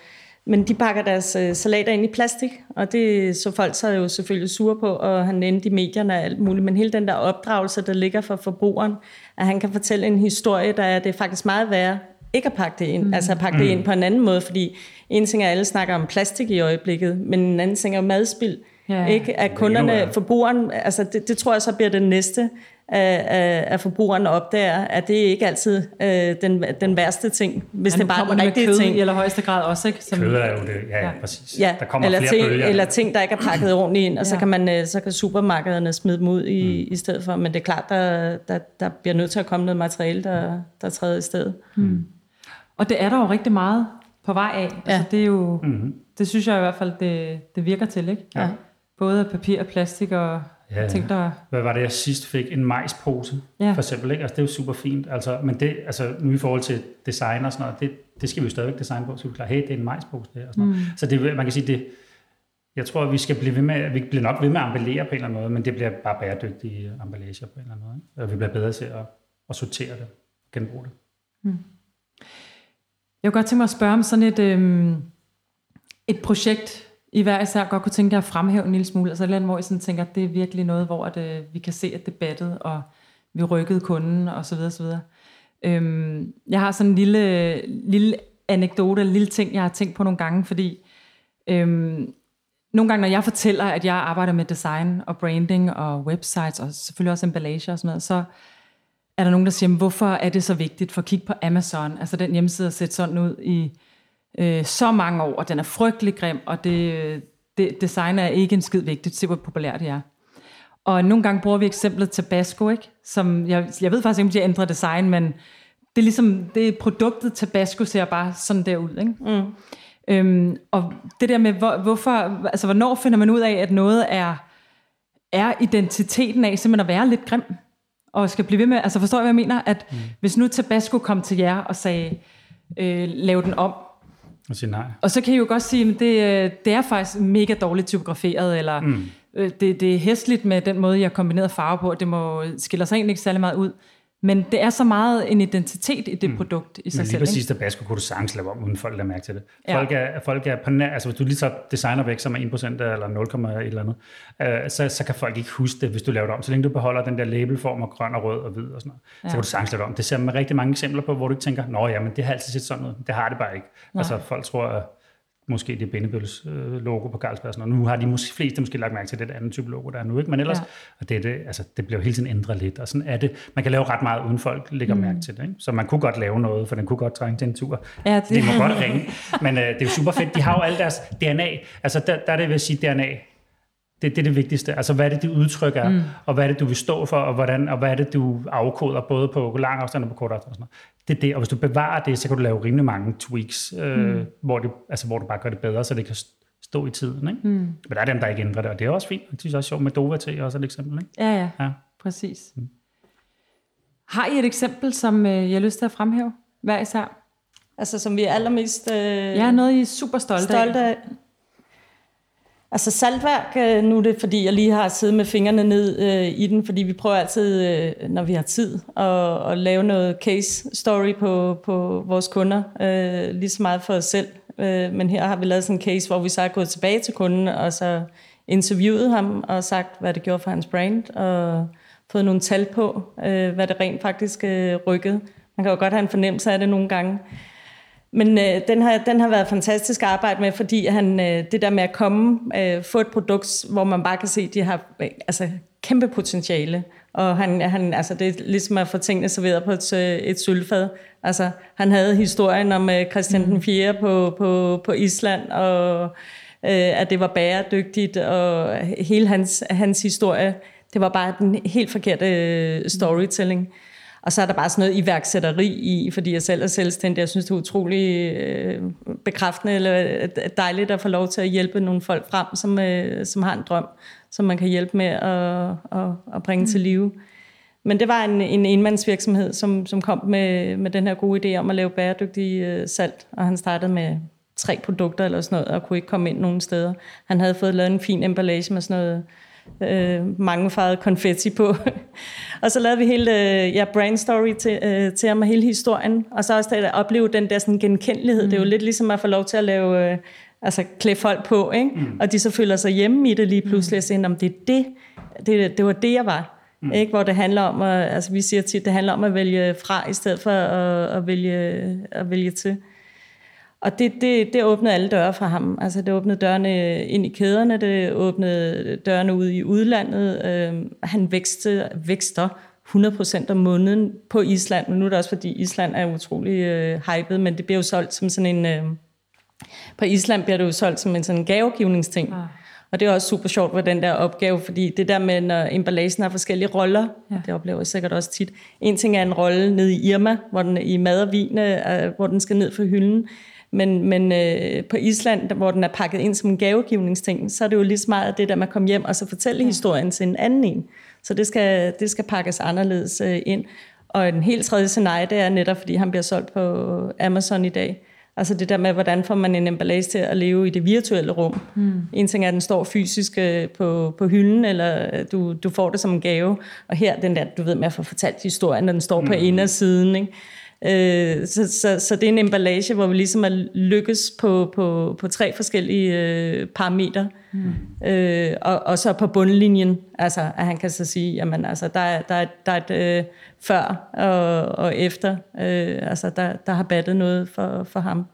Men de pakker deres øh, salater ind i plastik, og det så folk sig jo selvfølgelig sure på, og han endte i medierne og alt muligt. Men hele den der opdragelse, der ligger for forbrugeren, at han kan fortælle en historie, der er det faktisk meget værre ikke at pakke det ind, mm. altså at pakke mm. det ind på en anden måde, fordi en ting er, at alle snakker om plastik i øjeblikket, men en anden ting er madspild. Ja. Ikke? At kunderne, forbrugeren, altså det, det tror jeg så bliver det næste, at, at forbrugeren opdager, at det ikke altid øh, den, den værste ting, hvis ja, det bare er den rigtige ting. i allerhøjeste grad også, ikke? Som, kød er jo det, ja, ja. præcis. Ja. Der kommer eller flere ting, bølger. Eller ting, der ikke er pakket ordentligt ind, og ja. så, kan man, øh, så kan supermarkederne smide dem ud i, mm. i stedet for. Men det er klart, der, der, der bliver nødt til at komme noget materiale, der, der træder i stedet. Mm. Og det er der jo rigtig meget på vej af. Ja. Altså, det er jo, mm-hmm. det synes jeg i hvert fald, det, det virker til, ikke? Ja. Både papir og plastik og ja. ting, der... Hvad var det, jeg sidst fik? En majspose, ja. for eksempel, ikke? Altså, det er jo super fint. Altså, men det, altså, nu i forhold til design og sådan noget, det, det skal vi jo stadigvæk designe på, så vi klar, hey, det er en majspose, det og sådan mm. Så det, man kan sige, det, jeg tror, at vi skal blive ved med, vi bliver nok ved med at emballere på en eller anden måde, men det bliver bare bæredygtige emballager på en eller anden måde. Ikke? Og vi bliver bedre til at, at sortere det, genbruge det. Mm. Jeg kunne godt tænke mig at spørge om sådan et, øhm, et projekt, i hver især godt kunne tænke jer at fremhæve en lille smule. Altså et eller andet, hvor I sådan tænker, at det er virkelig noget, hvor at, øh, vi kan se, at det battede, og vi rykkede kunden, og så videre, så videre. Øhm, jeg har sådan en lille, lille anekdote, en lille ting, jeg har tænkt på nogle gange, fordi øhm, nogle gange, når jeg fortæller, at jeg arbejder med design og branding og websites, og selvfølgelig også emballage og sådan noget, så er der nogen, der siger, hvorfor er det så vigtigt for at kigge på Amazon? Altså den hjemmeside at sætte sådan ud i øh, så mange år, og den er frygtelig grim, og det, det design er ikke en skid vigtigt. Se, hvor populært det er. Og nogle gange bruger vi eksemplet Tabasco, ikke? Som, jeg, jeg ved faktisk ikke, om de har ændret design, men det er ligesom, det er produktet Tabasco ser bare sådan der ud, ikke? Mm. Øhm, og det der med, hvor, hvorfor, altså hvornår finder man ud af, at noget er, er identiteten af simpelthen at være lidt grim? og skal blive ved med, altså forstår jeg, hvad jeg mener? At mm. hvis nu Tabasco kom til jer og sagde, øh, lav den om, og sige nej. Og så kan I jo godt sige, at det, øh, det er faktisk mega dårligt typograferet, eller mm. øh, det, det er hæsligt med den måde, jeg har kombineret farve på, det må skiller sig egentlig ikke særlig meget ud. Men det er så meget en identitet i det mm. produkt i sig Men lige selv. præcis Tabasco kunne du sagtens lave om, uden folk der mærke til det. Folk, ja. er, folk er på nær, altså hvis du lige så designer væk, som er 1% eller 0, et eller andet, øh, så, så kan folk ikke huske det, hvis du laver det om. Så længe du beholder den der labelform af grøn og rød og hvid og sådan noget, ja. så kan du sagtens lave det om. Det ser man rigtig mange eksempler på, hvor du ikke tænker, nå ja, men det har altid set sådan ud. Det har det bare ikke. Nej. Altså folk tror, måske det Bennebølles øh, logo på Carlsberg. Og nu har de måske, fleste måske lagt mærke til det andet type logo, der er nu. Ikke? Men ellers, ja. og det, det, altså, det bliver jo hele tiden ændret lidt. Og sådan er det. Man kan lave ret meget, uden folk lægger mm. mærke til det. Ikke? Så man kunne godt lave noget, for den kunne godt trænge til en tur. Ja, det... det må godt ringe. Men øh, det er jo super fedt. De har jo alle deres DNA. Altså der, der er det ved at sige DNA. Det, det er det vigtigste. Altså, hvad er det, det udtryk er, mm. og hvad er det, du vil stå for, og, hvordan, og hvad er det, du afkoder, både på lang afstand og på kort afstand. Og sådan noget. Det er det, og hvis du bevarer det, så kan du lave rimelig mange tweaks, øh, mm. hvor, det, altså, hvor du bare gør det bedre, så det kan stå i tiden. Ikke? Mm. Men der er dem, der ikke ændrer det, og det er også fint. Det synes jeg også sjovt med Dova til også et eksempel. Ikke? Ja, ja, ja, præcis. Mm. Har I et eksempel, som øh, jeg har lyst til at fremhæve hver især? Altså, som vi er allermest... Øh, ja, noget I er super stolte, stolte af. af. Altså saltværk, øh, nu er det fordi, jeg lige har siddet med fingrene ned øh, i den, fordi vi prøver altid, øh, når vi har tid, at, at lave noget case story på, på vores kunder, øh, lige så meget for os selv. Øh, men her har vi lavet sådan en case, hvor vi så er gået tilbage til kunden, og så interviewet ham og sagt, hvad det gjorde for hans brand, og fået nogle tal på, øh, hvad det rent faktisk øh, rykkede. Man kan jo godt have en fornemmelse af det nogle gange. Men øh, den, har, den har været fantastisk at arbejde med, fordi han, øh, det der med at komme, øh, få et produkt, hvor man bare kan se, at de har øh, altså, kæmpe potentiale. Og han, han, altså, det er ligesom at få tingene serveret på et, øh, et sølvfad. Altså, han havde historien om øh, Christian den 4. På, på, på Island, og at det var bæredygtigt, og hele hans, hans historie, det var bare den helt forkerte storytelling. Og så er der bare sådan noget iværksætteri i, fordi jeg selv er selvstændig. Jeg synes, det er utrolig øh, bekræftende eller dejligt at få lov til at hjælpe nogle folk frem, som, øh, som har en drøm, som man kan hjælpe med at, at, at bringe mm. til live. Men det var en, en enmandsvirksomhed, som, som kom med, med den her gode idé om at lave bæredygtig øh, salt, og han startede med tre produkter eller sådan noget, og kunne ikke komme ind nogen steder. Han havde fået lavet en fin emballage med sådan noget øh, mangefarvet konfetti på. og så lavede vi hele øh, ja, brand story til, øh, til ham og hele historien. Og så også at opleve den der sådan genkendelighed. Mm. Det er jo lidt ligesom at få lov til at lave, øh, altså klæde folk på, ikke? Mm. og de så føler sig hjemme i det lige pludselig, mm. og siger, om det er det, det, det var det, jeg var. Mm. Ikke? Hvor det handler om, at, altså vi siger tit, det handler om at vælge fra, i stedet for at, at, vælge, at vælge til. Og det, det, det åbnede alle døre for ham. Altså det åbnede dørene ind i kæderne, det åbnede dørene ud i udlandet. Øh, han vækste, vækster 100% om måneden på Island, men nu er det også fordi Island er utrolig øh, hypet, men det bliver jo solgt som sådan en... Øh, på Island bliver det jo solgt som en sådan gavegivningsting. Ja. Og det er også super sjovt med den der opgave, fordi det der med, når emballagen har forskellige roller, ja. det oplever jeg sikkert også tit. En ting er en rolle nede i Irma, hvor den i mad og vin, øh, hvor den skal ned for hylden. Men, men øh, på Island, hvor den er pakket ind som en gavegivningsting, så er det jo lige så meget det der med at komme hjem og så fortælle ja. historien til en anden en. Så det skal, det skal pakkes anderledes øh, ind. Og en helt tredje scenarie, det er netop, fordi han bliver solgt på Amazon i dag. Altså det der med, hvordan får man en emballage til at leve i det virtuelle rum. Mm. En ting er, at den står fysisk øh, på, på hylden, eller du, du får det som en gave. Og her, den der, du ved, med at få fortalt historien, når den står mm. på indersiden. Ikke? Øh, så, så, så det er en emballage, hvor vi ligesom er lykkes på, på, på tre forskellige øh, parametre. Mm. Øh, og, og så på bundlinjen, altså at han kan så sige, jamen altså, der er, der er, der er et øh, før og, og efter, øh, altså der, der har battet noget for, for ham.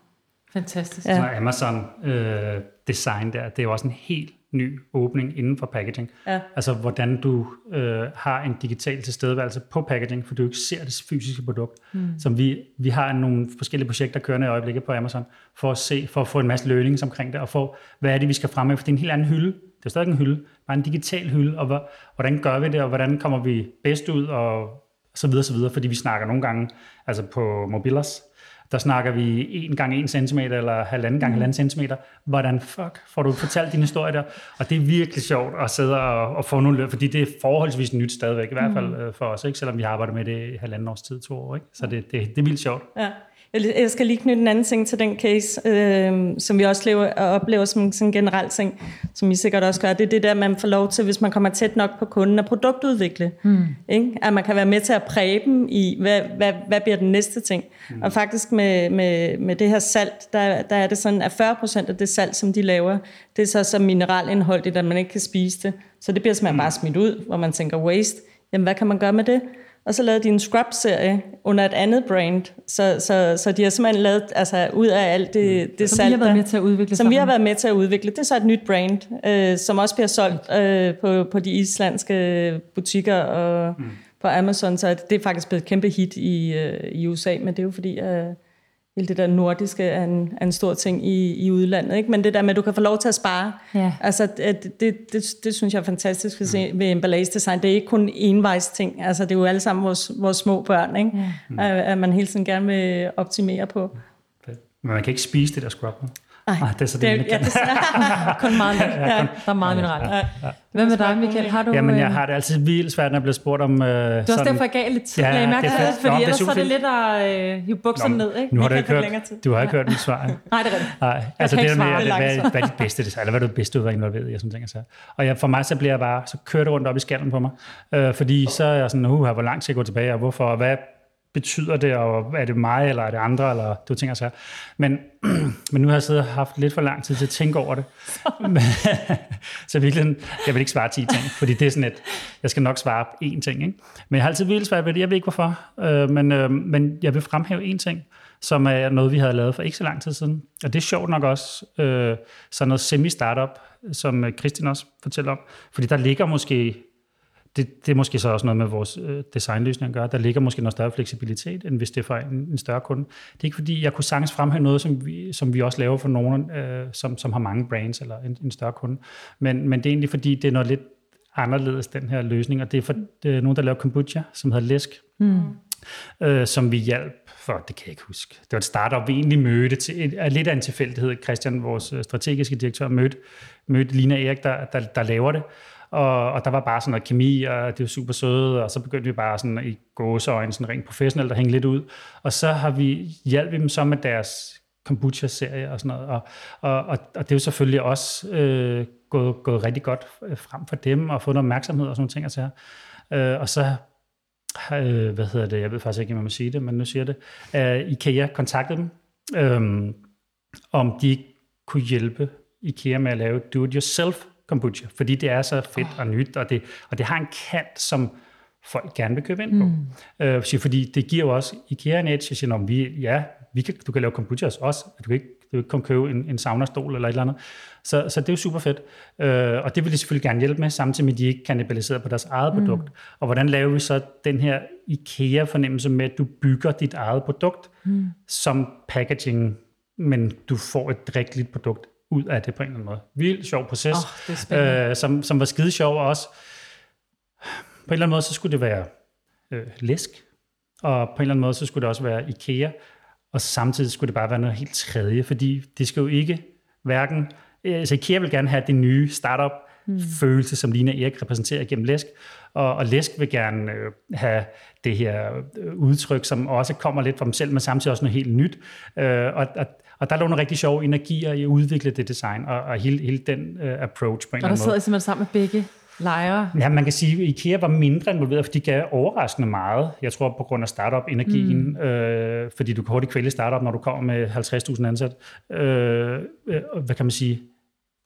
Fantastisk. Ja. Så Amazon øh, design der, det er jo også en helt ny åbning inden for packaging. Ja. Altså hvordan du øh, har en digital tilstedeværelse på packaging, for du ikke ser det fysiske produkt. Mm. Som vi, vi har nogle forskellige projekter kørende i øjeblikket på Amazon, for at se, for at få en masse learnings omkring det, og få, hvad er det, vi skal frem med, for det er en helt anden hylde. Det er stadig en hylde, bare en digital hylde, og hvordan gør vi det, og hvordan kommer vi bedst ud, og så videre, så videre, fordi vi snakker nogle gange, altså på Mobilos, der snakker vi 1 gange 1 cm eller halvanden gange mm. 1,5 cm. Hvordan fuck får du fortalt din historie der? Og det er virkelig sjovt at sidde og, og få nogle løb, fordi det er forholdsvis nyt stadigvæk, i hvert fald mm. for os, ikke? selvom vi har arbejdet med det i halvanden års tid, to år. Ikke? Så det, det, det er vildt sjovt. Ja. Jeg skal lige knytte en anden ting til den case, øh, som vi også lever, og oplever som en generel ting, som I sikkert også gør. Det er det der, man får lov til, hvis man kommer tæt nok på kunden, at produktudvikle. Mm. Ikke? At man kan være med til at præge dem i, hvad, hvad, hvad bliver den næste ting. Mm. Og faktisk med, med, med det her salt, der, der er det sådan, at 40% af det salt, som de laver, det er så så mineralindholdigt, at man ikke kan spise det. Så det bliver simpelthen mm. bare smidt ud, hvor man tænker waste. Jamen, hvad kan man gøre med det? Og så lavede de en Scrub-serie under et andet brand. Så, så, så de har simpelthen lavet altså, ud af alt det, mm. det som vi har været med til at udvikle. Som sammen. vi har været med til at udvikle. Det er så et nyt brand, øh, som også bliver solgt øh, på, på de islandske butikker og mm. på Amazon. Så det er faktisk blevet et kæmpe hit i, øh, i USA, men det er jo fordi... Øh, hele det der nordiske er en, er en stor ting i, i udlandet. Ikke? Men det der med, at du kan få lov til at spare, ja. altså, det, det, det, det synes jeg er fantastisk ved, mm. ved emballage design. Det er ikke kun envejs ting. Altså, det er jo alle sammen vores, vores små børn, ikke? Ja. At, at man hele tiden gerne vil optimere på. Men man kan ikke spise det der scrub. Nej, ah, det er så det, det, ja, det er kun meget let. Ja, kun, der er meget mineral. Ja, ja. Hvad med dig, Michael? Har du, Jamen, jeg øh, har det altid vildt svært, når jeg bliver spurgt om... Uh, det er også derfor, jeg gav lidt tid. Ja, jeg mærke det, det, fordi ellers er det lidt at uh, hive bukserne ned. Ikke? Nu har du ikke hørt, du har ikke hørt mit svar. Nej, det er rigtigt. Nej, altså det der med, hvad, hvad er dit bedste design, eller hvad er du bedste ud af involveret i, jeg sådan ting, så. Og jeg, for mig, så bliver jeg bare, så kører det rundt op i skallen på mig. Uh, fordi så er jeg sådan, uh, hvor langt skal jeg gå tilbage, og hvorfor, og hvad betyder det, og er det mig, eller er det andre, eller du tænker så. Men, men nu har jeg siddet og haft lidt for lang tid til at tænke over det. så virkelig, jeg vil ikke svare 10 ting, fordi det er sådan et, jeg skal nok svare én ting. Ikke? Men jeg har altid vildt svært ved det, jeg ved ikke hvorfor, øh, men, øh, men jeg vil fremhæve én ting, som er noget, vi havde lavet for ikke så lang tid siden. Og det er sjovt nok også øh, sådan noget semi-startup, som Kristin også fortæller om, fordi der ligger måske det, det er måske så også noget med vores øh, designløsning at gøre. Der ligger måske noget større fleksibilitet, end hvis det er for en, en større kunde. Det er ikke fordi, jeg kunne sagtens fremhæve noget, som vi, som vi også laver for nogen, øh, som, som har mange brands eller en, en større kunde. Men, men det er egentlig fordi, det er noget lidt anderledes, den her løsning, og det er for det er nogen, der laver kombucha, som hedder Læsk, mm. øh, som vi hjalp for, det kan jeg ikke huske. Det var et startup, vi egentlig mødte til, er lidt af en tilfældighed. Christian, vores øh, strategiske direktør, mødte, mødte Lina Erik, der, der, der laver det, og, og der var bare sådan noget kemi, og det var super søde, og så begyndte vi bare sådan i gåseøjne, sådan rent professionelt at hænge lidt ud. Og så har vi hjulpet dem så med deres kombucha-serie og sådan noget. Og, og, og, og det er jo selvfølgelig også øh, gået, gået rigtig godt øh, frem for dem, og fået noget opmærksomhed og sådan nogle ting. Altså. Øh, og så øh, hvad hedder det, jeg ved faktisk ikke, om jeg må sige det, men nu siger jeg det, uh, IKEA kontaktede dem, øh, om de kunne hjælpe IKEA med at lave do-it-yourself kombucha, fordi det er så fedt oh. og nyt, og det, og det har en kant, som folk gerne vil købe ind på. Mm. Øh, fordi det giver jo også IKEA en edge, jeg siger, vi, ja, vi kan, du kan lave kombucha hos os, du kan ikke, du kan ikke komme købe en, en saunastol eller et eller andet. Så, så det er jo super fedt. Øh, og det vil de selvfølgelig gerne hjælpe med, samtidig med, at de ikke kannibaliserer på deres eget mm. produkt. Og hvordan laver vi så den her IKEA-fornemmelse med, at du bygger dit eget produkt mm. som packaging, men du får et drikkeligt produkt ud af det på en eller anden måde. Vildt sjov proces, oh, øh, som, som var skide sjov også. På en eller anden måde, så skulle det være øh, læsk, og på en eller anden måde, så skulle det også være IKEA, og samtidig skulle det bare være noget helt tredje, fordi det skal jo ikke hverken, altså IKEA vil gerne have det nye startup, mm. følelse, som Lina Erik repræsenterer gennem Læsk, og, og Læsk vil gerne øh, have det her øh, udtryk, som også kommer lidt fra dem selv, men samtidig også noget helt nyt. Øh, og, og, og der lå nogle rigtig sjove energier i at udvikle det design, og, og hele, hele den øh, approach på en eller anden måde. Og der sidder simpelthen sammen med begge lejre? Ja, man kan sige, at IKEA var mindre involveret, fordi de gav overraskende meget. Jeg tror på grund af startup-energien, mm. øh, fordi du kan hurtigt kvæle startup, når du kommer med 50.000 ansat. Øh, øh, hvad kan man sige?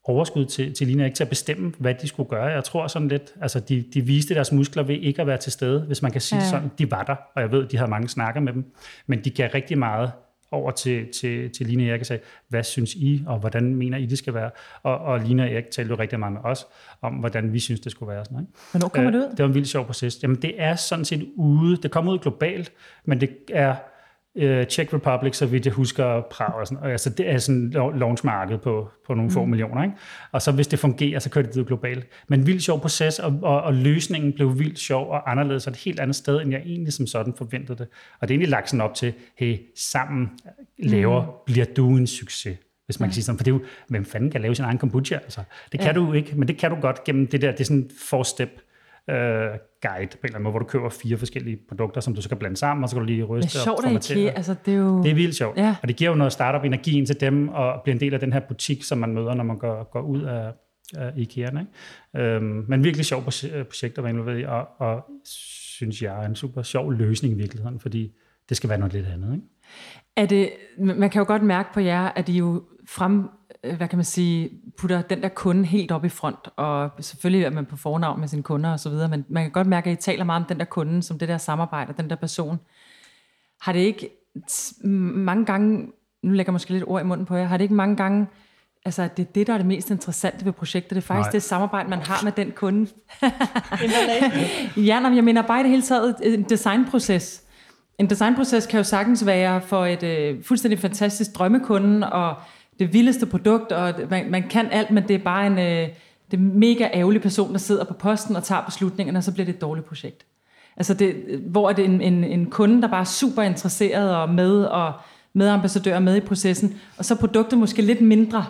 overskud til, til Lina ikke til at bestemme, hvad de skulle gøre. Jeg tror sådan lidt, altså de, de viste deres muskler ved ikke at være til stede, hvis man kan sige ja. sådan, de var der, og jeg ved, de havde mange snakker med dem, men de gav rigtig meget over til, til, til Line og Erik og sagde, hvad synes I, og hvordan mener I, det skal være? Og, og Line og Erik talte jo rigtig meget med os, om hvordan vi synes, det skulle være. Sådan, ikke? Hvornår kommer det ud? Det var en vildt sjov proces. Jamen det er sådan set ude, det kommer ud globalt, men det er uh, Czech Republic, så vidt jeg husker, Prag og sådan, og altså det er sådan launchmarked på, på nogle mm. få millioner, ikke? Og så hvis det fungerer, så kører det ud globalt. Men vildt sjov proces, og, og, og løsningen blev vildt sjov og anderledes, og et helt andet sted, end jeg egentlig som sådan forventede det. Og det er egentlig lagt sådan op til, hey, sammen laver, mm. bliver du en succes hvis man kan sige sådan, for det er jo, hvem fanden kan lave sin egen kombucha? Altså, det kan ja. du ikke, men det kan du godt gennem det der, det er sådan four step øh, guide på en eller anden måde, hvor du køber fire forskellige produkter, som du så kan blande sammen, og så kan du lige ryste det er sjovt, og formatere. Altså, det, er jo... det er vildt sjovt. Ja. Og det giver jo noget startup-energien til dem, og bliver en del af den her butik, som man møder, når man går, går ud af, af IKEA. Ikke? Øhm, men virkelig sjov projekt at være involveret i, og, og synes jeg er en super sjov løsning i virkeligheden, fordi det skal være noget lidt andet. Ikke? Er det, man kan jo godt mærke på jer, at I jo frem, øh, hvad kan man sige, putter den der kunde helt op i front, og selvfølgelig er man på fornavn med sine kunder osv., men man kan godt mærke, at I taler meget om den der kunde, som det der samarbejde, den der person. Har det ikke mange gange, nu lægger jeg måske lidt ord i munden på jer, har det ikke mange gange, altså det er det, der er det mest interessante ved projektet, det er faktisk Nej. det samarbejde, man har med den kunde. ja, men jeg mener bare i det hele taget en designproces. En designproces kan jo sagtens være for et øh, fuldstændig fantastisk drømmekunde, og det vildeste produkt, og man, man kan alt, men det er bare en øh, det er mega ærgerlig person, der sidder på posten og tager beslutningerne, og så bliver det et dårligt projekt. Altså det, hvor er det en, en, en kunde, der bare er super interesseret og med, og medambassadør med i processen, og så produktet måske lidt mindre,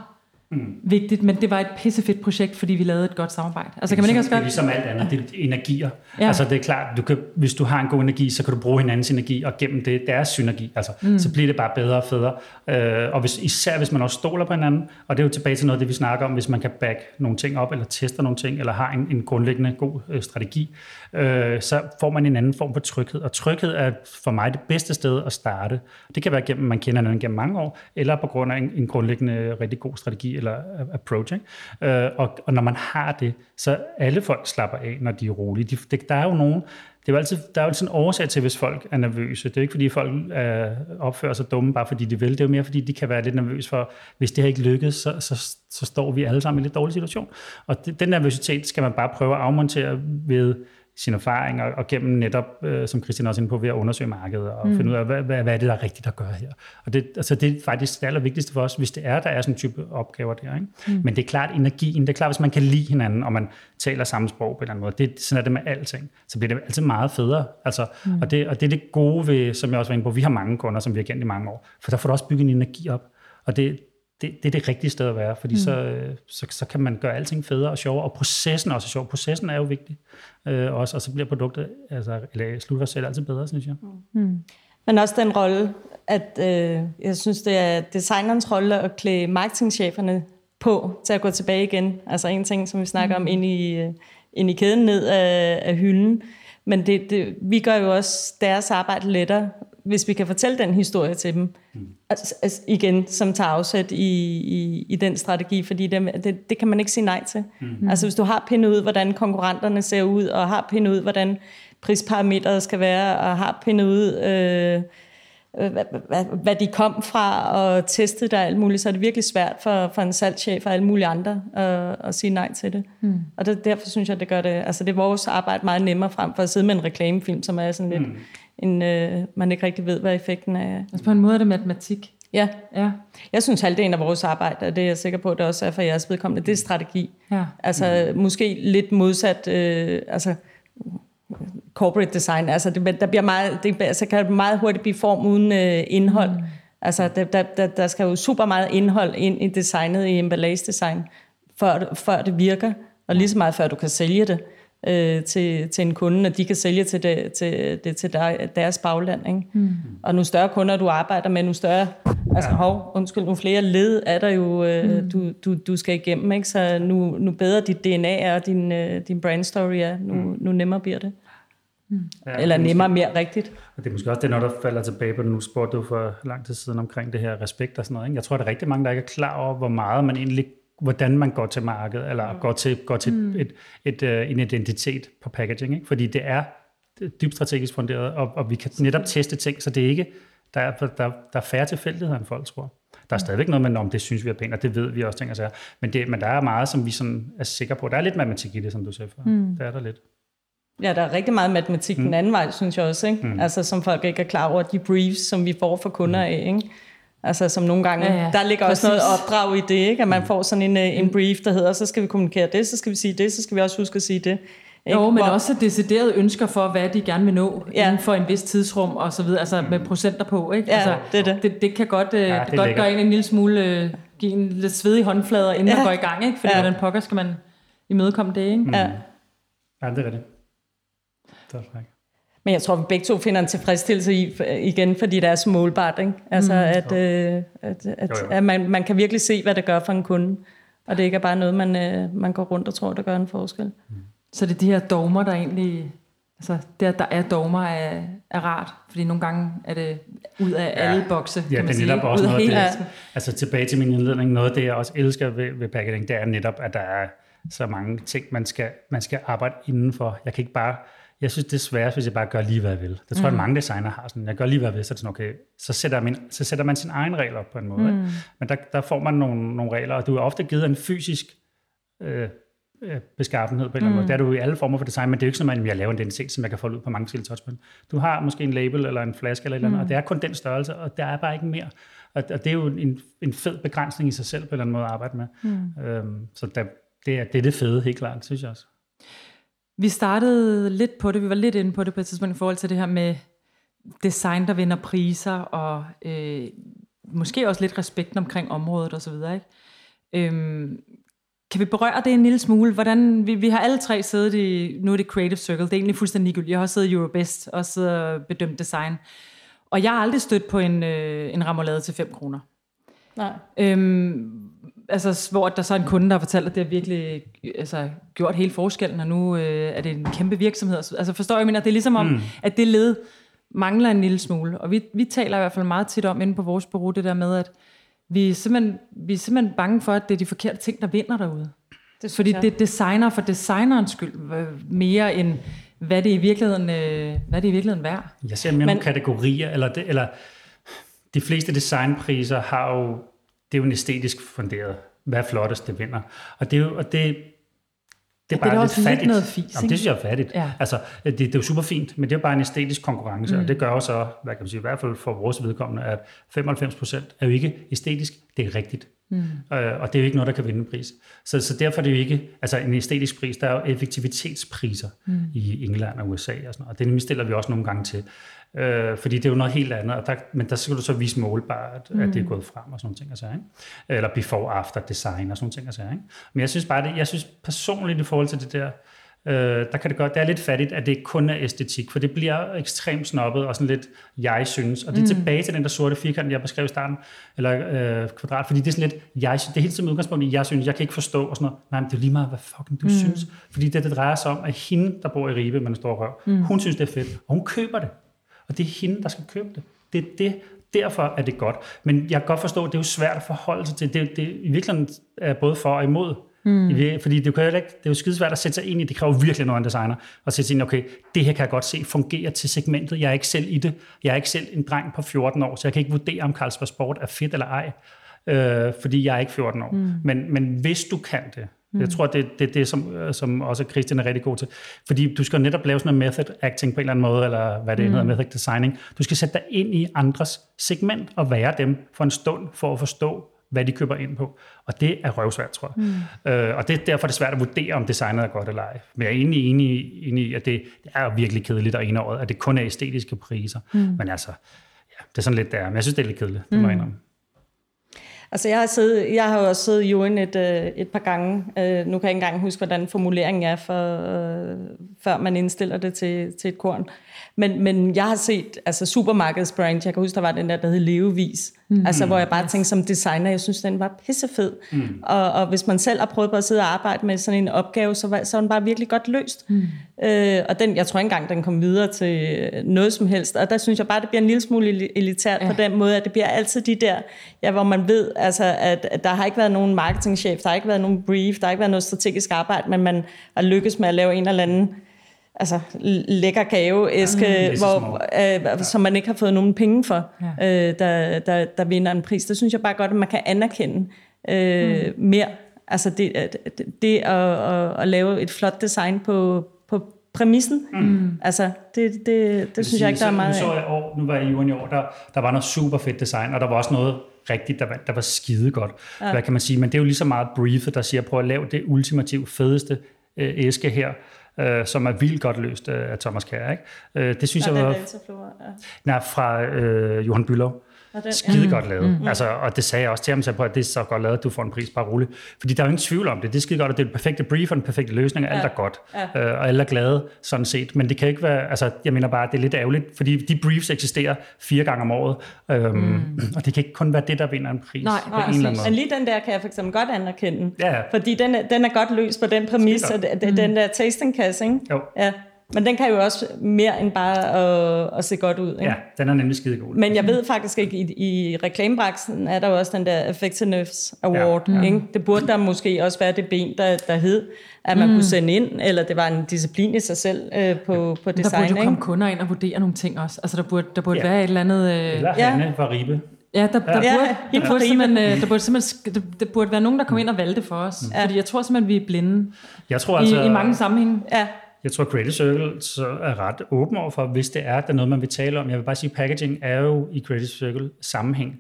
mm. vigtigt, men det var et pissefedt projekt, fordi vi lavede et godt samarbejde. Altså, kan man ikke også godt... Det er ligesom alt andet, det er energier. Ja. Altså, det er klart, du kan, hvis du har en god energi, så kan du bruge hinandens energi, og gennem det, deres synergi, altså, mm. så bliver det bare bedre og federe. Øh, og hvis, især hvis man også stoler på hinanden, og det er jo tilbage til noget af det, vi snakker om, hvis man kan back nogle ting op, eller tester nogle ting, eller har en, en grundlæggende god øh, strategi, øh, så får man en anden form for tryghed. Og tryghed er for mig det bedste sted at starte. Det kan være gennem, man kender hinanden gennem mange år, eller på grund af en, en grundlæggende rigtig god strategi eller approach. Ikke? Øh, og, og når man har det, så alle folk slapper af, når de er rolige. De, det, der er jo nogen, det er jo altid, der er jo altid en årsag til, hvis folk er nervøse. Det er ikke, fordi folk øh, opfører sig dumme, bare fordi de vil. Det er jo mere, fordi de kan være lidt nervøse for, hvis det her ikke lykkes, så, så, så står vi alle sammen i en lidt dårlig situation. Og det, den nervøsitet skal man bare prøve at afmontere ved sin erfaring, og, og gennem netop, øh, som Christian også er inde på, ved at undersøge markedet, og mm. finde ud af, hvad, hvad, hvad er det, der er rigtigt at gøre her. Og det, altså, det er faktisk det allervigtigste for os, hvis det er, der er sådan en type opgaver der. Ikke? Mm. Men det er klart energien, det er klart, hvis man kan lide hinanden, og man taler samme sprog på en eller anden måde, det, sådan er det med alting, så bliver det altid meget federe. Altså, mm. og, det, og det er det gode ved, som jeg også var inde på, vi har mange kunder, som vi har kendt i mange år, for der får du også bygget en energi op, og det, det, det er det rigtige sted at være, fordi mm. så, så, så kan man gøre alting federe og sjovere, og processen er også sjov. Processen er jo vigtig øh, også, og så bliver produktet, altså, eller slutter selv altid bedre, synes jeg. Mm. Men også den rolle, at øh, jeg synes, det er designerens rolle at klæde marketingcheferne på til at gå tilbage igen. Altså en ting, som vi snakker mm. om, ind i, øh, ind i kæden ned af, af hylden. Men det, det, vi gør jo også deres arbejde lettere hvis vi kan fortælle den historie til dem, mm. altså, altså, igen, som tager afsæt i, i, i den strategi, fordi det, det, det kan man ikke sige nej til. Mm. Altså hvis du har pindet ud, hvordan konkurrenterne ser ud, og har pindet ud, hvordan prisparametret skal være, og har pindet ud, øh, hvad, hvad, hvad de kom fra, og testet der alt muligt, så er det virkelig svært for, for en salgschef og alle mulige andre at, at sige nej til det. Mm. Og det, derfor synes jeg, det gør det, altså det er vores arbejde meget nemmere frem for at sidde med en reklamefilm, som er sådan lidt, mm en, øh, man ikke rigtig ved, hvad effekten er. Altså på en måde er det matematik. Ja. ja. Jeg synes, halvdelen af vores arbejde, og det er jeg sikker på, at det også er for jeres vedkommende, det er strategi. Ja. Altså mm. måske lidt modsat, øh, altså corporate design, altså det, der bliver meget, det, altså kan det meget hurtigt blive form uden øh, indhold. Mm. Altså der, der, der, der skal jo super meget indhold ind i designet, i emballage design, før, før det virker, og lige så meget før du kan sælge det øh, til, til en kunde, og de kan sælge til det til, det, til der, deres bagland. Ikke? Mm. Og nu større kunder, du arbejder med, nu større, altså hov, undskyld, nu flere led er der jo, øh, mm. du, du, du skal igennem, ikke? så nu, nu bedre dit DNA er, og din, øh, din brand story er, nu, mm. nu nemmere bliver det. Mm. Ja, Eller nemmere måske, mere rigtigt. Og det er måske også det, når der falder tilbage på nu spurgte du for lang tid siden omkring det her respekt og sådan noget. Ikke? Jeg tror, der er rigtig mange, der ikke er klar over, hvor meget man egentlig hvordan man går til markedet, eller mm. går til, går til mm. et, et, uh, en identitet på packaging. Ikke? Fordi det er dybt strategisk funderet, og, og vi kan netop teste ting, så det er ikke, der er, der, der er færre tilfældigheder, end folk tror. Der er stadigvæk noget med, om det synes vi er pænt, og det ved vi også, ting og sager. Men, det, men der er meget, som vi sådan er sikre på. Der er lidt matematik i det, som du sagde før. Mm. Der er der lidt. Ja, der er rigtig meget matematik mm. den anden vej, synes jeg også. Ikke? Mm. Altså, som folk ikke er klar over, de briefs, som vi får fra kunder mm. af. Ikke? Altså som nogle gange, ja, ja. der ligger Præcis. også noget opdrag i det, ikke? at man mm. får sådan en, øh, en brief, der hedder, så skal vi kommunikere det, så skal vi sige det, så skal vi også huske at sige det. Ikke? Jo, men Hvor... også deciderede ønsker for, hvad de gerne vil nå ja. inden for en vis tidsrum og så videre, altså med procenter på. Ikke? Ja, altså, det er det. Det, det kan godt, øh, ja, det det godt gøre en en lille smule, øh, give en lidt svedig håndflader, inden ja. man går i gang, ikke? fordi ja. hvordan pokker skal man imødekomme det. Ikke? Mm. Ja. ja, det er det. Det er. Men jeg tror, vi begge to finder en tilfredsstillelse i, igen, fordi det er så målbart. Ikke? Altså, mm. at, øh, at, at, jo, jo. at man, man kan virkelig se, hvad det gør for en kunde. Og det ikke er bare noget, man, øh, man går rundt og tror, der gør en forskel. Mm. Så det er de her dogmer, der egentlig... Altså, det, at der er dogmer, er, er rart. Fordi nogle gange er det ud af ja. alle bokse, ja, kan man sige. Også ud af det, Altså tilbage til min indledning. Noget af det, jeg også elsker ved, ved packaging, det er netop, at der er så mange ting, man skal, man skal arbejde indenfor. Jeg kan ikke bare jeg synes, det er svært, hvis jeg bare gør lige, hvad jeg vil. Det tror jeg, mm. mange designer har. Sådan, jeg gør lige, hvad jeg vil, så, er det sådan, okay, så, sætter man, så sætter man sin egen regler op på en måde. Mm. Men der, der får man nogle, nogle regler, og du er ofte givet en fysisk øh, øh beskaffenhed på en eller anden mm. måde. Det er du i alle former for design, men det er jo ikke sådan, at jeg laver en identitet, som jeg kan folde ud på mange forskellige touchpoint. Du har måske en label eller en flaske eller et eller andet, mm. og det er kun den størrelse, og der er bare ikke mere. Og, og det er jo en, en fed begrænsning i sig selv på en eller anden måde at arbejde med. Mm. Øhm, så der, det, er, det er det fede, helt klart, synes jeg også. Vi startede lidt på det, vi var lidt inde på det på et tidspunkt i forhold til det her med design, der vinder priser, og øh, måske også lidt respekten omkring området osv. Ikke? Øhm, kan vi berøre det en lille smule? Hvordan, vi, vi har alle tre siddet i, nu er det Creative Circle, det er egentlig fuldstændig ligegyldigt. Jeg har også siddet i Eurobest og siddet og bedømt design. Og jeg har aldrig stødt på en, øh, en ramolade til 5 kroner. Nej. Øhm, altså, hvor der så er en kunde, der har fortalt, at det har virkelig altså, gjort hele forskellen, og nu øh, er det en kæmpe virksomhed. Altså forstår jeg, mener, det er ligesom om, mm. at det led mangler en lille smule. Og vi, vi taler i hvert fald meget tit om inde på vores bureau, det der med, at vi er simpelthen, vi er simpelthen bange for, at det er de forkerte ting, der vinder derude. Det Fordi jeg. det er designer for designerens skyld, mere end hvad det i virkeligheden, øh, hvad det i virkeligheden værd. Jeg ser mere Men, nogle kategorier, eller, det, eller de fleste designpriser har jo det er jo en æstetisk funderet. Hvad er flottest, det vinder. Og det er jo, og det, det er Ja, det er bare lidt også lidt fattigt. noget fis, Jamen, det synes jeg er fattigt. Ja. Altså, det, det er jo super fint, men det er jo bare en æstetisk konkurrence, mm. og det gør jo så, hvad kan man sige, i hvert fald for vores vedkommende, at 95 procent er jo ikke æstetisk, det er rigtigt. Mm. Øh, og det er jo ikke noget, der kan vinde en pris. Så, så derfor er det jo ikke, altså en æstetisk pris, der er jo effektivitetspriser mm. i England og USA og sådan noget, og det stiller vi også nogle gange til. Øh, fordi det er jo noget helt andet, og der, men der skal du så vise målbart, at mm. det er gået frem og sådan nogle ting. Altså, ikke? Eller before-after design og sådan nogle ting. Altså, ikke? Men jeg synes bare, det, jeg synes personligt i forhold til det der, øh, der kan det godt, det er lidt fattigt, at det ikke kun er æstetik, for det bliver ekstremt snobbet og sådan lidt, jeg synes. Og det er tilbage til den der sorte firkant, jeg beskrev i starten, eller øh, kvadrat, fordi det er sådan lidt, jeg, synes- det er helt som udgangspunkt i, jeg synes, jeg kan ikke forstå, og sådan noget. Nej, men det er lige meget, hvad fucking du mm. synes. Fordi det, det drejer sig om, at hende, der bor i Ribe med en stor røv, mm. hun synes, det er fedt, og hun køber det. Og det er hende, der skal købe det. Det er det. Derfor er det godt. Men jeg kan godt forstå, at det er jo svært at forholde sig til. Det, det i virkeligheden er både for og imod. Mm. Fordi det, kan jo ikke, det er jo skidesvært at sætte sig ind i. Det kræver virkelig noget af en designer. At sætte sig ind okay, det her kan jeg godt se fungerer til segmentet. Jeg er ikke selv i det. Jeg er ikke selv en dreng på 14 år, så jeg kan ikke vurdere, om Carlsberg Sport er fedt eller ej. Øh, fordi jeg er ikke 14 år. Mm. Men, men hvis du kan det, jeg tror, det er det, det, som, øh, som også Christian er rigtig god til. Fordi du skal netop lave sådan en method acting på en eller anden måde, eller hvad det mm. hedder, method designing. Du skal sætte dig ind i andres segment og være dem for en stund, for at forstå, hvad de køber ind på. Og det er røvsvært, tror jeg. Mm. Øh, og det er derfor det er svært at vurdere, om designet er godt eller ej. Men jeg er egentlig enig, enig i, at det, det er virkelig kedeligt og året, at det kun er æstetiske priser. Mm. Men altså, ja, det er sådan lidt der. Men jeg synes, det er lidt kedeligt, det må jeg indrømme. Altså, jeg har, siddet, jeg har jo også siddet i juryen et, øh, et par gange. Øh, nu kan jeg ikke engang huske, hvordan formuleringen er, for, øh, før man indstiller det til, til et korn. Men, men jeg har set altså supermarkedsbrand, jeg kan huske, der var den der, der hed Levevis. Mm. Altså, hvor jeg bare tænkte som designer, jeg synes, den var pissefed. Mm. Og, og hvis man selv har prøvet på at sidde og arbejde med sådan en opgave, så var, så var den bare virkelig godt løst. Mm. Øh, og den, jeg tror ikke engang, den kom videre til noget som helst. Og der synes jeg bare, det bliver en lille smule elitært ja. på den måde, at det bliver altid de der, ja, hvor man ved, altså, at, at der har ikke været nogen marketingchef, der har ikke været nogen brief, der har ikke været noget strategisk arbejde, men man har lykkes med at lave en eller anden altså, lækker gaveæske, det så hvor, øh, som man ikke har fået nogen penge for, ja. øh, der, der, der vinder en pris. Det synes jeg bare godt, at man kan anerkende øh, mm. mere. Altså det, at- det at, at, at lave et flot design på, på præmissen, mm. altså det, det, det, det synes jeg ikke, der er meget nu så jeg år, nu var jeg i jorden i år, der, der var noget super fedt design, og der var også noget rigtigt, der var, der var skide godt. Ja. Hvad kan man sige? Men det er jo lige så meget briefet, der siger, prøv at lave det ultimativt fedeste øh, æske her, øh, som er vildt godt løst øh, af Thomas Kjær. Ikke? Øh, det synes Ja, jeg var... ja. Nej, fra øh, Johan Bülow. Og den, Skide godt lavet. Mm. Altså, og det sagde jeg også til ham, så på, at det er så godt lavet, at du får en pris, bare roligt. Fordi der er jo ingen tvivl om det. Det er skide godt, og det er den perfekte brief og den perfekte løsning, og alt Ja. er godt. Ja. Øh, og alle er glade, sådan set. Men det kan ikke være, altså, jeg mener bare, at det er lidt ærgerligt, fordi de briefs eksisterer fire gange om året, øhm, mm. og det kan ikke kun være det, der vinder en pris Nej, på nej, en eller anden Men måde. lige den der kan jeg for eksempel godt anerkende. Ja, ja. Fordi den er, den er godt løst på den præmis, at at den der tastingkasse, ikke? Jo. Ja. Men den kan jo også mere end bare at, at se godt ud. Ikke? Ja, den er nemlig skide god. Men jeg ved faktisk ikke, i, i reklamebranchen er der jo også den der Effectiveness Award. Ja. Ja. Ikke? Det burde der måske også være det ben, der, der hed, at man mm. kunne sende ind, eller det var en disciplin i sig selv øh, på, på Der design. burde jo komme ikke? kunder ind og vurdere nogle ting også. Altså der burde, der burde Ja. være et eller andet... Øh, Eller Ja. Hanne fra Ribe. Ja, der, der, Ja, burde, hende der, burde simpelthen, øh, der, burde simpelthen, der, der burde være nogen, der kom ind og valgte for os. Ja. Fordi jeg tror simpelthen, vi er blinde Jeg tror altså, altså, i, i mange sammenhænge. Ja, Jeg tror, Creative Circle så er ret åben over for, hvis det er, at der er noget, man vil tale om. Jeg vil bare sige, at packaging er jo i Creative Circle sammenhæng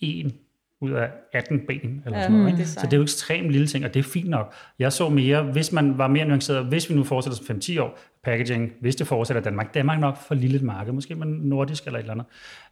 en ud af 18 ben. Eller sådan noget, mm. Så det er jo ekstremt lille ting, og det er fint nok. Jeg så mere, hvis man var mere nuanceret, hvis vi nu fortsætter som 5-10 år, packaging, hvis det fortsætter Danmark, Danmark er nok for lille et marked, måske man nordisk eller et eller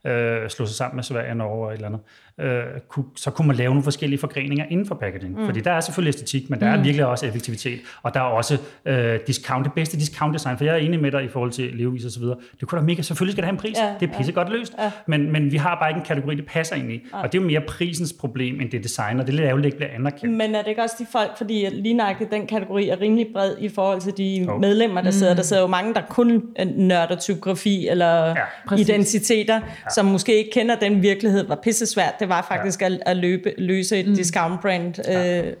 andet, øh, slå sig sammen med Sverige, Norge og et eller andet, øh, kunne, så kunne man lave nogle forskellige forgreninger inden for packaging. Mm. Fordi der er selvfølgelig æstetik, men der er virkelig også effektivitet, og der er også øh, discount, det bedste discount design, for jeg er enig med dig i forhold til levevis og så videre. Det kunne da mega, selvfølgelig skal det have en pris, Ja, det er pissegodt løst, Ja. men, men vi har bare ikke en kategori, det passer ind i, og det er jo mere prisens problem, end det design, og det er lidt ærgerligt, ikke bliver anerkendt. men er det ikke også de folk, fordi lige nøjagtigt den kategori er rimelig bred i forhold til de Jo. medlemmer, der sidder. Der sidder jo mange, der kun nørder typografi eller ja, præcis. identiteter, ja. som måske ikke kender den virkelighed, var pisse svært. Det var faktisk ja. at, at løbe, løse et mm. discount brand. Øh,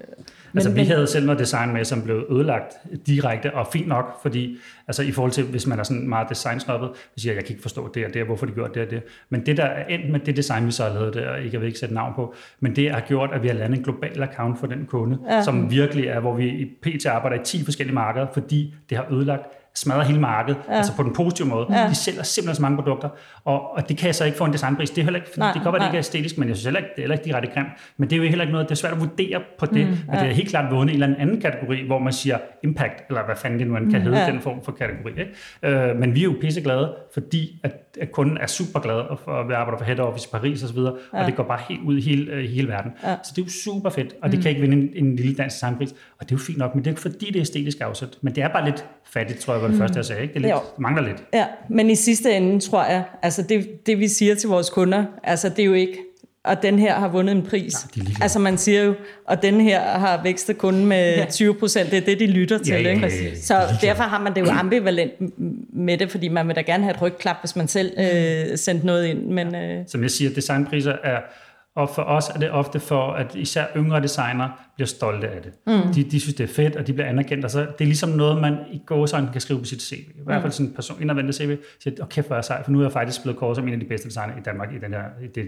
altså, Men- vi men- havde selv noget design med, som blev ødelagt direkte, og fint nok, fordi altså, i forhold til, hvis man er sådan meget designsnoppet, så siger jeg, jeg kan ikke forstå det og det, og hvorfor de gjorde det og det. Men det, der er endt med det design, vi så har lavet der, ikke, jeg vil ikke sætte navn på, men det har gjort, at vi har landet en global account for den kunde, ja. som virkelig er, hvor vi i PT arbejder i 10 forskellige markeder, fordi det har ødelagt smadrer hele markedet, ja. altså på den positive måde. Ja. De sælger simpelthen så mange produkter, og, og det kan jeg så ikke få en designpris. Det er heller ikke, Nej, det kan godt være, det nej. ikke er æstetisk, men jeg synes heller ikke, det er heller ikke direkte grimt. Men det er jo heller ikke noget, det er svært at vurdere på det, mm, men det er helt klart vundet i en eller anden kategori, hvor man siger impact, eller hvad fanden det nu end kan hedde, ja. den form for kategori. Ikke? Øh, men vi er jo pisseglade, fordi at, at kunden er super glad, og for, vi arbejder for head office i Paris osv., og, og det går bare helt ud i hele, øh, hele verden. Ja. Så det er jo super fedt, og det kan ikke vinde en, en lille dansk designpris, og det er jo fint nok, men det er ikke fordi, det er æstetisk afsat. Men det er bare lidt fattigt, tror jeg, var det mm. første, jeg sagde. Ikke? Det, er lidt, Jo. det mangler lidt. Ja, men i sidste ende tror jeg, altså det, det vi siger til vores kunder, altså det er jo ikke, og den her har vundet en pris. Nej, de altså man siger jo, og den her har vækstet kunden med Ja. 20 procent, det er det, de lytter til. ja, ikke? ja, ja, ja. Så derfor har man det jo ambivalent med det, fordi man vil da gerne have et rygklap, hvis man selv øh, sendte noget ind. Men, øh, Som jeg siger, designpriser er, og for os er det ofte for, at især yngre designere bliver stolte af det. Mm. De, de synes, det er fedt, og de bliver anerkendt. Og så, det er ligesom noget, man i gåsøjne kan skrive på sit CV. I hvert fald sådan en person, indadvendt CV, siger, åh kæft, hvor er jeg sej, for nu er jeg faktisk blevet kåret som en af de bedste designere i Danmark i den her, i det.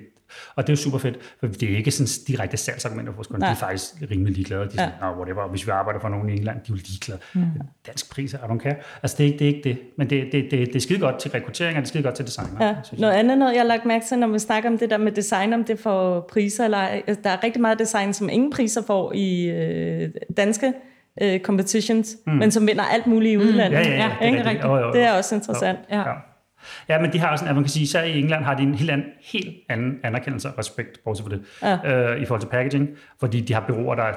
Og det er jo super fedt, for det er ikke sådan direkte salgsargumenter for kunder. De er faktisk rimelig ligeglade. De er sådan, ja. whatever. Hvis vi arbejder for nogen i England, de er jo ligeglade. Mm. Dansk priser, I don't care. Altså, det er ikke det. Er ikke det. Men det, det, det, det er skide godt til rekruttering, og det er skide godt til designer. Ja. Noget andet, noget jeg har lagt mærke til, når vi snakker om det der med design, om det får priser eller. Altså, Der er rigtig meget design, som ingen priser får i øh, danske øh, competitions, mm. men som vinder alt muligt i udlandet. Ja, ja, ja. Ja, det er rigtigt. Jo, jo, jo. Det er også interessant. Ja. Ja. ja, men de har også, at man kan sige, især i England har de en helt anden, helt anden anerkendelse og respekt, bortset for det, ja. øh, i forhold til packaging, fordi de har byråer, der er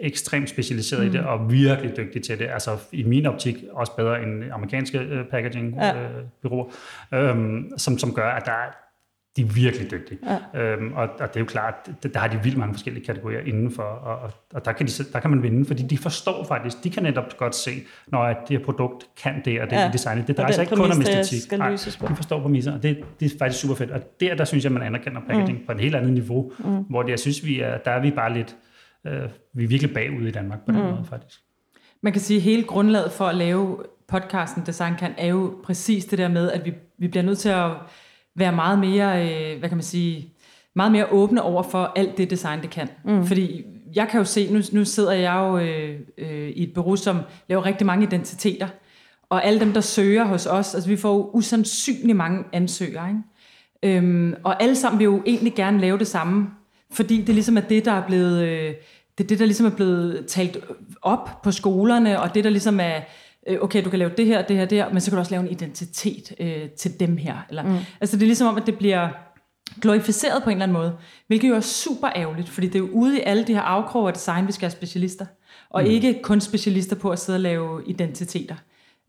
ekstremt specialiseret mm. i det, og virkelig dygtige til det. Altså i min optik også bedre end amerikanske øh, packaging-byråer, Ja. øh, bureauer, øhm, som, som gør, at der er de er virkelig dygtige. Ja. Øhm, og, og det er jo klart, der, der har de vildt mange forskellige kategorier indenfor, og, og, og der, kan de, der kan man vinde, fordi de forstår faktisk, de kan netop godt se, når at det her produkt kan det, og det Ja. ja. designet. Det drejer sig ikke kun om æstetik. Nej, de forstår præmisser, og det, det er faktisk super fedt. Og der, der synes jeg, man anerkender packaging mm. på et helt andet niveau, mm. hvor det, jeg synes, vi er, der er vi bare lidt, øh, vi er virkelig bagud i Danmark på den mm. måde, faktisk. Man kan sige, at hele grundlaget for at lave podcasten Design Kan er jo præcis det der med, at vi, vi bliver nødt til at være meget mere, øh, hvad kan man sige, meget mere åbne over for alt det design, det kan. Mm. Fordi jeg kan jo se, nu, nu sidder jeg jo øh, øh, i et bureau, som laver rigtig mange identiteter, og alle dem, der søger hos os, altså vi får jo usandsynligt mange ansøgere, ikke? Øhm, og alle sammen vil jo egentlig gerne lave det samme, fordi det ligesom er det, der er blevet, øh, det er det, der ligesom er blevet talt op på skolerne, og det, der ligesom er, okay, du kan lave det her, det her, det her, men så kan du også lave en identitet øh, til dem her. Eller, mm. Altså det er ligesom om, at det bliver glorificeret på en eller anden måde, hvilket jo er super ærgerligt, fordi det er jo ude i alle de her afkroge af design, vi skal have specialister, og mm. ikke kun specialister på at sidde og lave identiteter.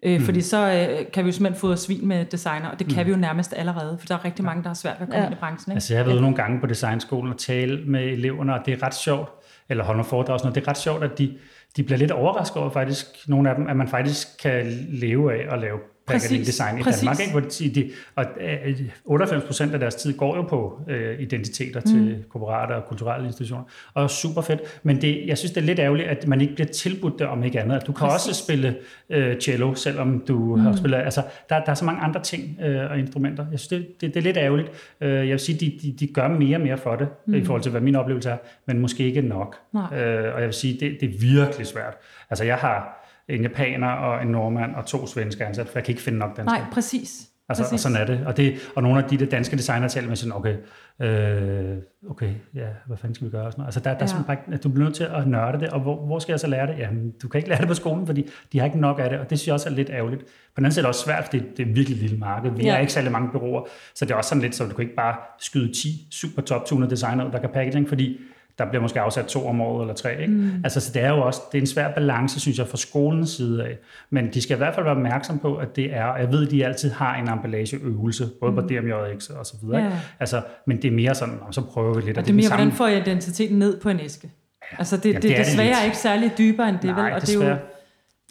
Øh, mm. Fordi så øh, kan vi jo simpelthen fodre svin med designer, og det kan mm. vi jo nærmest allerede, for der er rigtig mange, der har svært ved at komme Ja. ja. ind i branchen. Ikke? Altså jeg har været nogle gange på designskolen og tale med eleverne, og det er ret sjovt, eller holde nogle foredrag og sådan noget, det er ret sjovt, at de, de bliver lidt overrasket over faktisk, nogle af dem, at man faktisk kan leve af at lave packaging design i præcis. Danmark. Ikke? Hvor de, de, og øh, 98 procent af deres tid går jo på øh, identiteter mm. til korporater og kulturelle institutioner, og super fedt. Men det, jeg synes, det er lidt ærgerligt, at man ikke bliver tilbudt det om ikke andet. Du kan Præcis. også spille øh, cello, selvom du mm. har spillet... Altså, der, der er så mange andre ting øh, og instrumenter. Jeg synes, det, det, det er lidt ærgerligt. Øh, jeg vil sige, de, de, de gør mere og mere for det, mm. i forhold til, hvad min oplevelse er, men måske ikke nok. Nej. Øh, og jeg vil sige, det, det er virkelig svært. Altså, jeg har en japaner og en nordmand og to svenske ansat, for jeg kan ikke finde nok danskere. Nej, præcis. Altså, og præcis. sådan er det. Og, det. og nogle af de der danske designer taler med sådan, okay, øh, okay, ja, hvad fanden skal vi gøre? Og sådan noget. Altså, der, der er Ja. sådan bare, at du bliver nødt til at nørde det, og hvor, hvor skal jeg så lære det? Jamen, du kan ikke lære det på skolen, fordi de har ikke nok af det, og det synes jeg også er lidt ærgerligt. På den anden side er det også svært, fordi det er et virkelig lille marked. Vi Ja. er ikke særlig mange bureauer, så det er også sådan lidt, så du kan ikke bare skyde 10 super top 200 designer ud, der kan packaging, fordi der bliver måske afsat to om året eller tre. Ikke? Mm. Altså, så det er jo også det er en svær balance, synes jeg, fra skolens side af. Men de skal i hvert fald være opmærksom på, at det er, jeg ved, at de altid har en emballageøvelse, både på DMJX og så videre. Ja. Altså, men det er mere sådan, "Nå, så prøver vi lidt. Og det er mere, hvordan får jeg identiteten ned på en æske? Altså det, Ja, det, det det er det desværre lidt. ikke særlig dybere end det, Nej, vel? Og det er jo, desværre.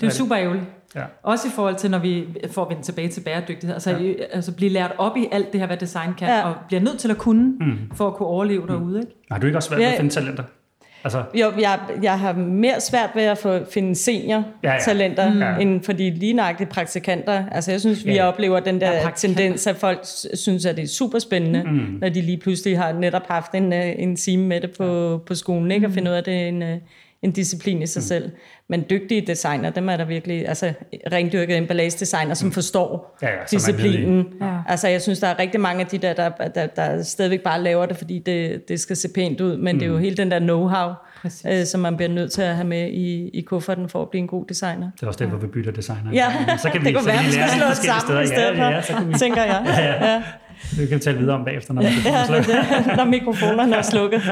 det er super ærgerligt. Ja. Også i forhold til, når vi får vendt tilbage til bæredygtighed. Altså, ja. altså blive lært op i alt det her, hvad design kan, Ja. og bliver nødt til at kunne, mm. for at kunne overleve derude. Ikke? Har du ikke også svært ved at finde talenter? Altså, Jo, jeg, jeg har mere svært ved at få, finde senior-talenter, Ja, ja. Mm. end for de lige nøjagtige praktikanter. Altså, jeg synes, vi Ja. ja. oplever den der Ja, tendens, at folk synes, at det er super spændende, mm. når de lige pludselig har netop haft en, øh, en time med det på, ja. på skolen, ikke? og finde ud af, at det er en, øh, en disciplin i sig mm. selv. Men dygtige designer, dem er der virkelig, altså rendyrkede emballage-designer, som forstår Ja, ja, i- disciplinen. Ja. Altså, jeg synes, der er rigtig mange af de der, der, der, der stadigvæk bare laver det, fordi det, det skal se pænt ud, men mm. det er jo hele den der know-how, Præcis. øh, som man bliver nødt til at have med i, i kufferten for at blive en god designer. det er også derfor, vi bytter designer. Ja, så kan vi, det kunne så være, vi skal slå forskellige sammen i steder. stedet Ja, ja, ja, så kan for, vi, tænker jeg. ja, Ja, ja. det kan vi tale videre om bagefter, når vi ja, er når mikrofonerne er slukket.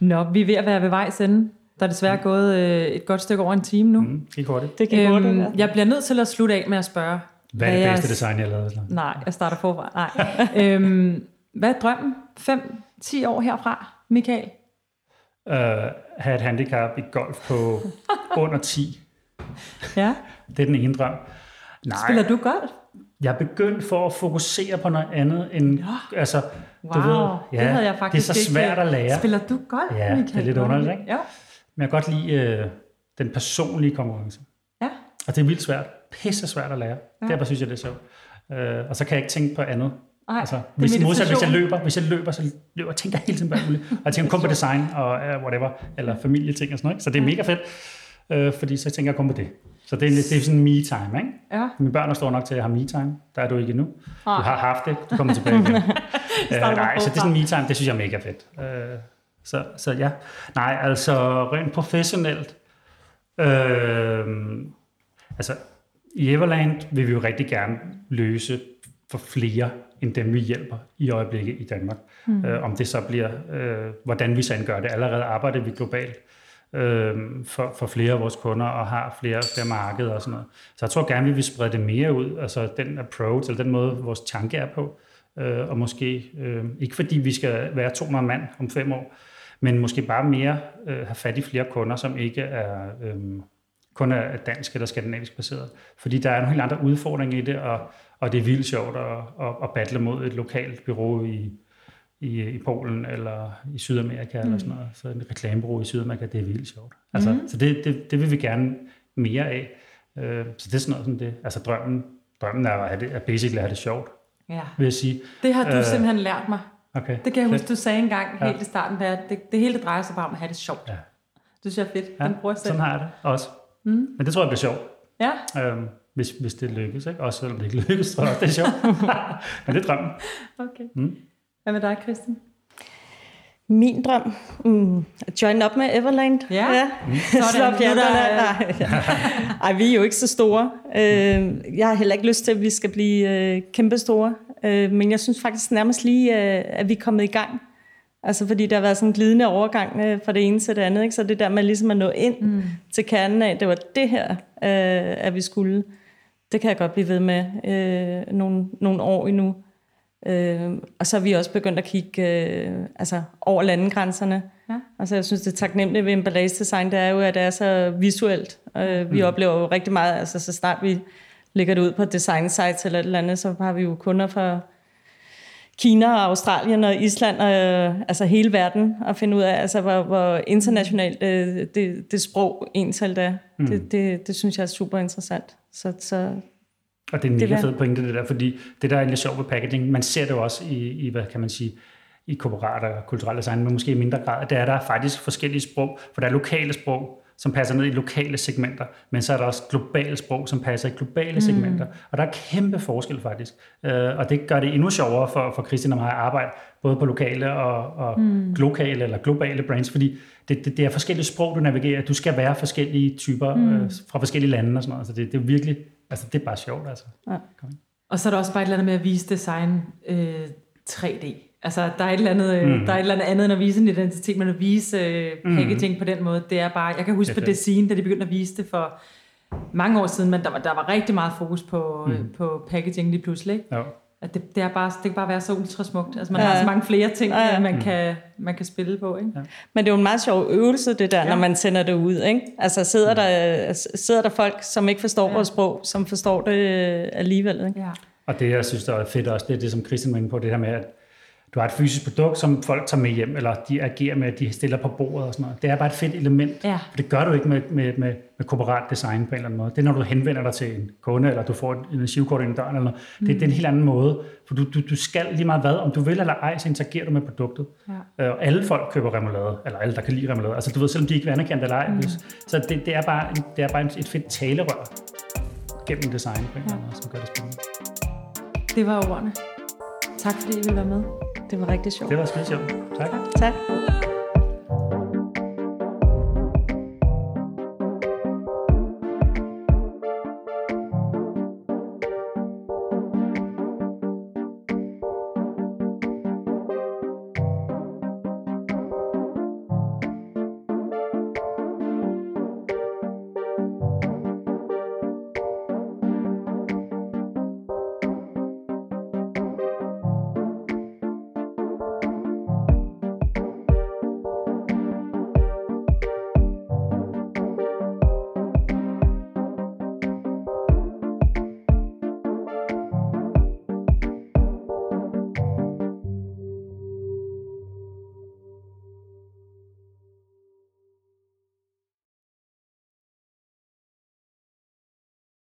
Nå, vi er ved at være ved vejs ende. Der er desværre gået øh, et godt stykke over en time nu. Mm, Ikke hurtigt. Det kan øhm, Øhm, jeg bliver nødt til at slutte af med at spørge. Hvad er det jeg- bedste design, jeg har lavet? Nej, jeg starter forfra. Nej. øhm, hvad er drømmen 5-10 år herfra, Michael? Uh, have et handicap i golf på under 10. Ja. Det er den ene drøm. Nej, Spiller du golf? jeg er begyndt for at fokusere på noget andet end... Altså, Wow, du ved, ja, det havde jeg faktisk Det er så ikke. svært at lære. Spiller du golf, Ja, Michael? det er lidt underligt, ikke? Ja. Men jeg kan godt lide uh, den personlige konkurrence. ja. Og det er vildt svært. Pisse svært at lære. Ja. Derfor synes jeg, det er sjovt. Uh, og så kan jeg ikke tænke på andet. Ej, Altså, hvis, modsat, hvis jeg løber, hvis jeg løber, så løber jeg tænker hele tiden på muligt. Og jeg tænker kun på design og uh, whatever, eller familieting og sådan noget. Så det er mega fedt, uh, fordi så tænker jeg kun på det. Så det er, det er sådan en me-time, ikke? Ja. Mine børn er store nok til at have me-time. Der er du ikke endnu. Du Nej. har haft det. Du kommer tilbage igen. uh, nej, så det er sådan me-time. Det synes jeg er mega fedt. Uh, så, så ja. Nej, altså rent professionelt. Øh, altså, i Everland vil vi jo rigtig gerne løse for flere end dem, vi hjælper i øjeblikket i Danmark. Mm. Øh, om det så bliver, øh, hvordan vi så gør det. Allerede arbejder vi globalt øh, for, for flere af vores kunder og har flere, flere markeder og sådan noget. Så jeg tror gerne, vi vil sprede det mere ud, altså den approach, eller den måde, vores tanke er på. Øh, og måske, øh, ikke fordi vi skal være 200 mand om fem år, men måske bare mere øh, have fat i flere kunder, som ikke er øh, kun er dansk eller skandinavisk baseret. Fordi der er nogle helt andre udfordringer i det, og, og det er vildt sjovt at, at, at battle mod et lokalt bureau i, i, i Polen eller i Sydamerika mm. eller sådan noget. Så en reklamebureau i Sydamerika, det er vildt sjovt. Altså, mm. Så det, det, det vil vi gerne mere af. Øh, så det er sådan noget som det. Altså drømmen, drømmen er at, have det, er basically at have det sjovt, ja. vil jeg sige. Det har du Øh, simpelthen lært mig. Okay. Det kan jeg huske, du sagde engang Ja. helt i starten, der, det, det hele det drejer sig bare om at have det sjovt. Ja. Det synes jeg er fedt. Ja, Den bruger jeg selv. sådan har jeg det også. Mm. Men det tror jeg bliver sjovt. Ja, Øhm, hvis, hvis det lykkes, ikke? Også selvom det ikke lykkes, tror jeg også, det er sjovt. Men det er drømmen. okay. Mm. Hvad med dig, Christian? Min drøm? Mm, join op med Everland. Ja. ja. Sådan, Slå er der- Nej. Ej, vi er jo ikke så store. Øh, jeg har heller ikke lyst til, at vi skal blive øh, kæmpe store. Øh, men jeg synes faktisk nærmest lige, øh, at vi er kommet i gang. Altså fordi der har været sådan en glidende overgang øh, fra det ene til det andet. Ikke? Så det der med ligesom at nå ind mm. til kernen af, det var det her, øh, at vi skulle. Det kan jeg godt blive ved med øh, nogle, nogle år endnu. Øh, og så er vi også begyndt at kigge øh, altså over landegrænserne. Ja. Altså jeg synes, det taknemmelige ved emballage-design, det er jo, at det er så visuelt. Øh, vi mm. oplever jo rigtig meget, altså så snart vi lægger det ud på design sites eller et eller andet, så har vi jo kunder fra Kina og Australien og Island og øh, altså hele verden at finde ud af, altså hvor, hvor internationalt øh, det, det sprog ensalt er. Mm. Det, det, det synes jeg er super interessant. Så, så Og det er en mega fed pointe, det der, fordi det der er egentlig sjovt ved packaging, man ser det jo også i, i hvad kan man sige, i korporat og kulturelt design, men måske i mindre grad, det er, der er faktisk forskellige sprog, for der er lokale sprog, som passer ned i lokale segmenter, men så er der også globale sprog, som passer i globale mm. segmenter. Og der er kæmpe forskel faktisk. Øh, og det gør det endnu sjovere for, for Christian og mig at arbejde, både på lokale og, og mm. lokale eller globale brands, fordi det, det, det er forskellige sprog, du navigerer. Du skal være forskellige typer mm. øh, fra forskellige lande og sådan noget. Så det, det er virkelig, altså det er bare sjovt altså. Ja. Og så er der også bare et eller andet med at vise design øh, 3D. Altså, der er et eller andet, Mm. der er et eller andet andet end at vise en identitet, men at vise øh, packaging mm. på den måde, det er bare... Jeg kan huske Det på Design, da de begyndte at vise det for mange år siden, men der var, der var rigtig meget fokus på, mm. Mm. på packaging lige pludselig. Ikke? Jo. At det, det, er bare, det kan bare være så ultra smukt. Altså, man Ja. ja. har så mange flere ting, Ja, ja. ja. man, kan, man kan spille på. Ikke? Men det er jo en meget sjov øvelse, det der, ja. Ja. når man sender det ud. Ikke? Altså sidder der, sidder der folk, som ikke forstår ja. Ja. vores sprog, som forstår det alligevel. Ikke? Ja. Og det, jeg synes, der er fedt også, det er det, som Christian var inde på, det her med, at du har et fysisk produkt, som folk tager med hjem, eller de agerer med, at de stiller på bordet og sådan noget. Det er bare et fedt element. Ja. For det gør du ikke med, med, med, med korporat design på en eller anden måde. Det er, når du henvender dig til en kunde, eller du får en energikort ind i døren, eller noget. Det, det er en helt anden måde. For du, du, du skal lige meget hvad, om du vil eller ej, så interagerer du med produktet. Ja. Øh, Og alle folk køber remoulade, eller alle, der kan lide remoulade. Altså du ved, selvom de ikke er anerkendt eller ej. Mm. Så det, det, er bare, det er bare et fedt talerør gennem design på en eller anden måde, som gør det spændende. Det var ordene. Tak fordi I ville være med. Det var rigtig sjovt. Det var skide sjovt. Tak. Tak.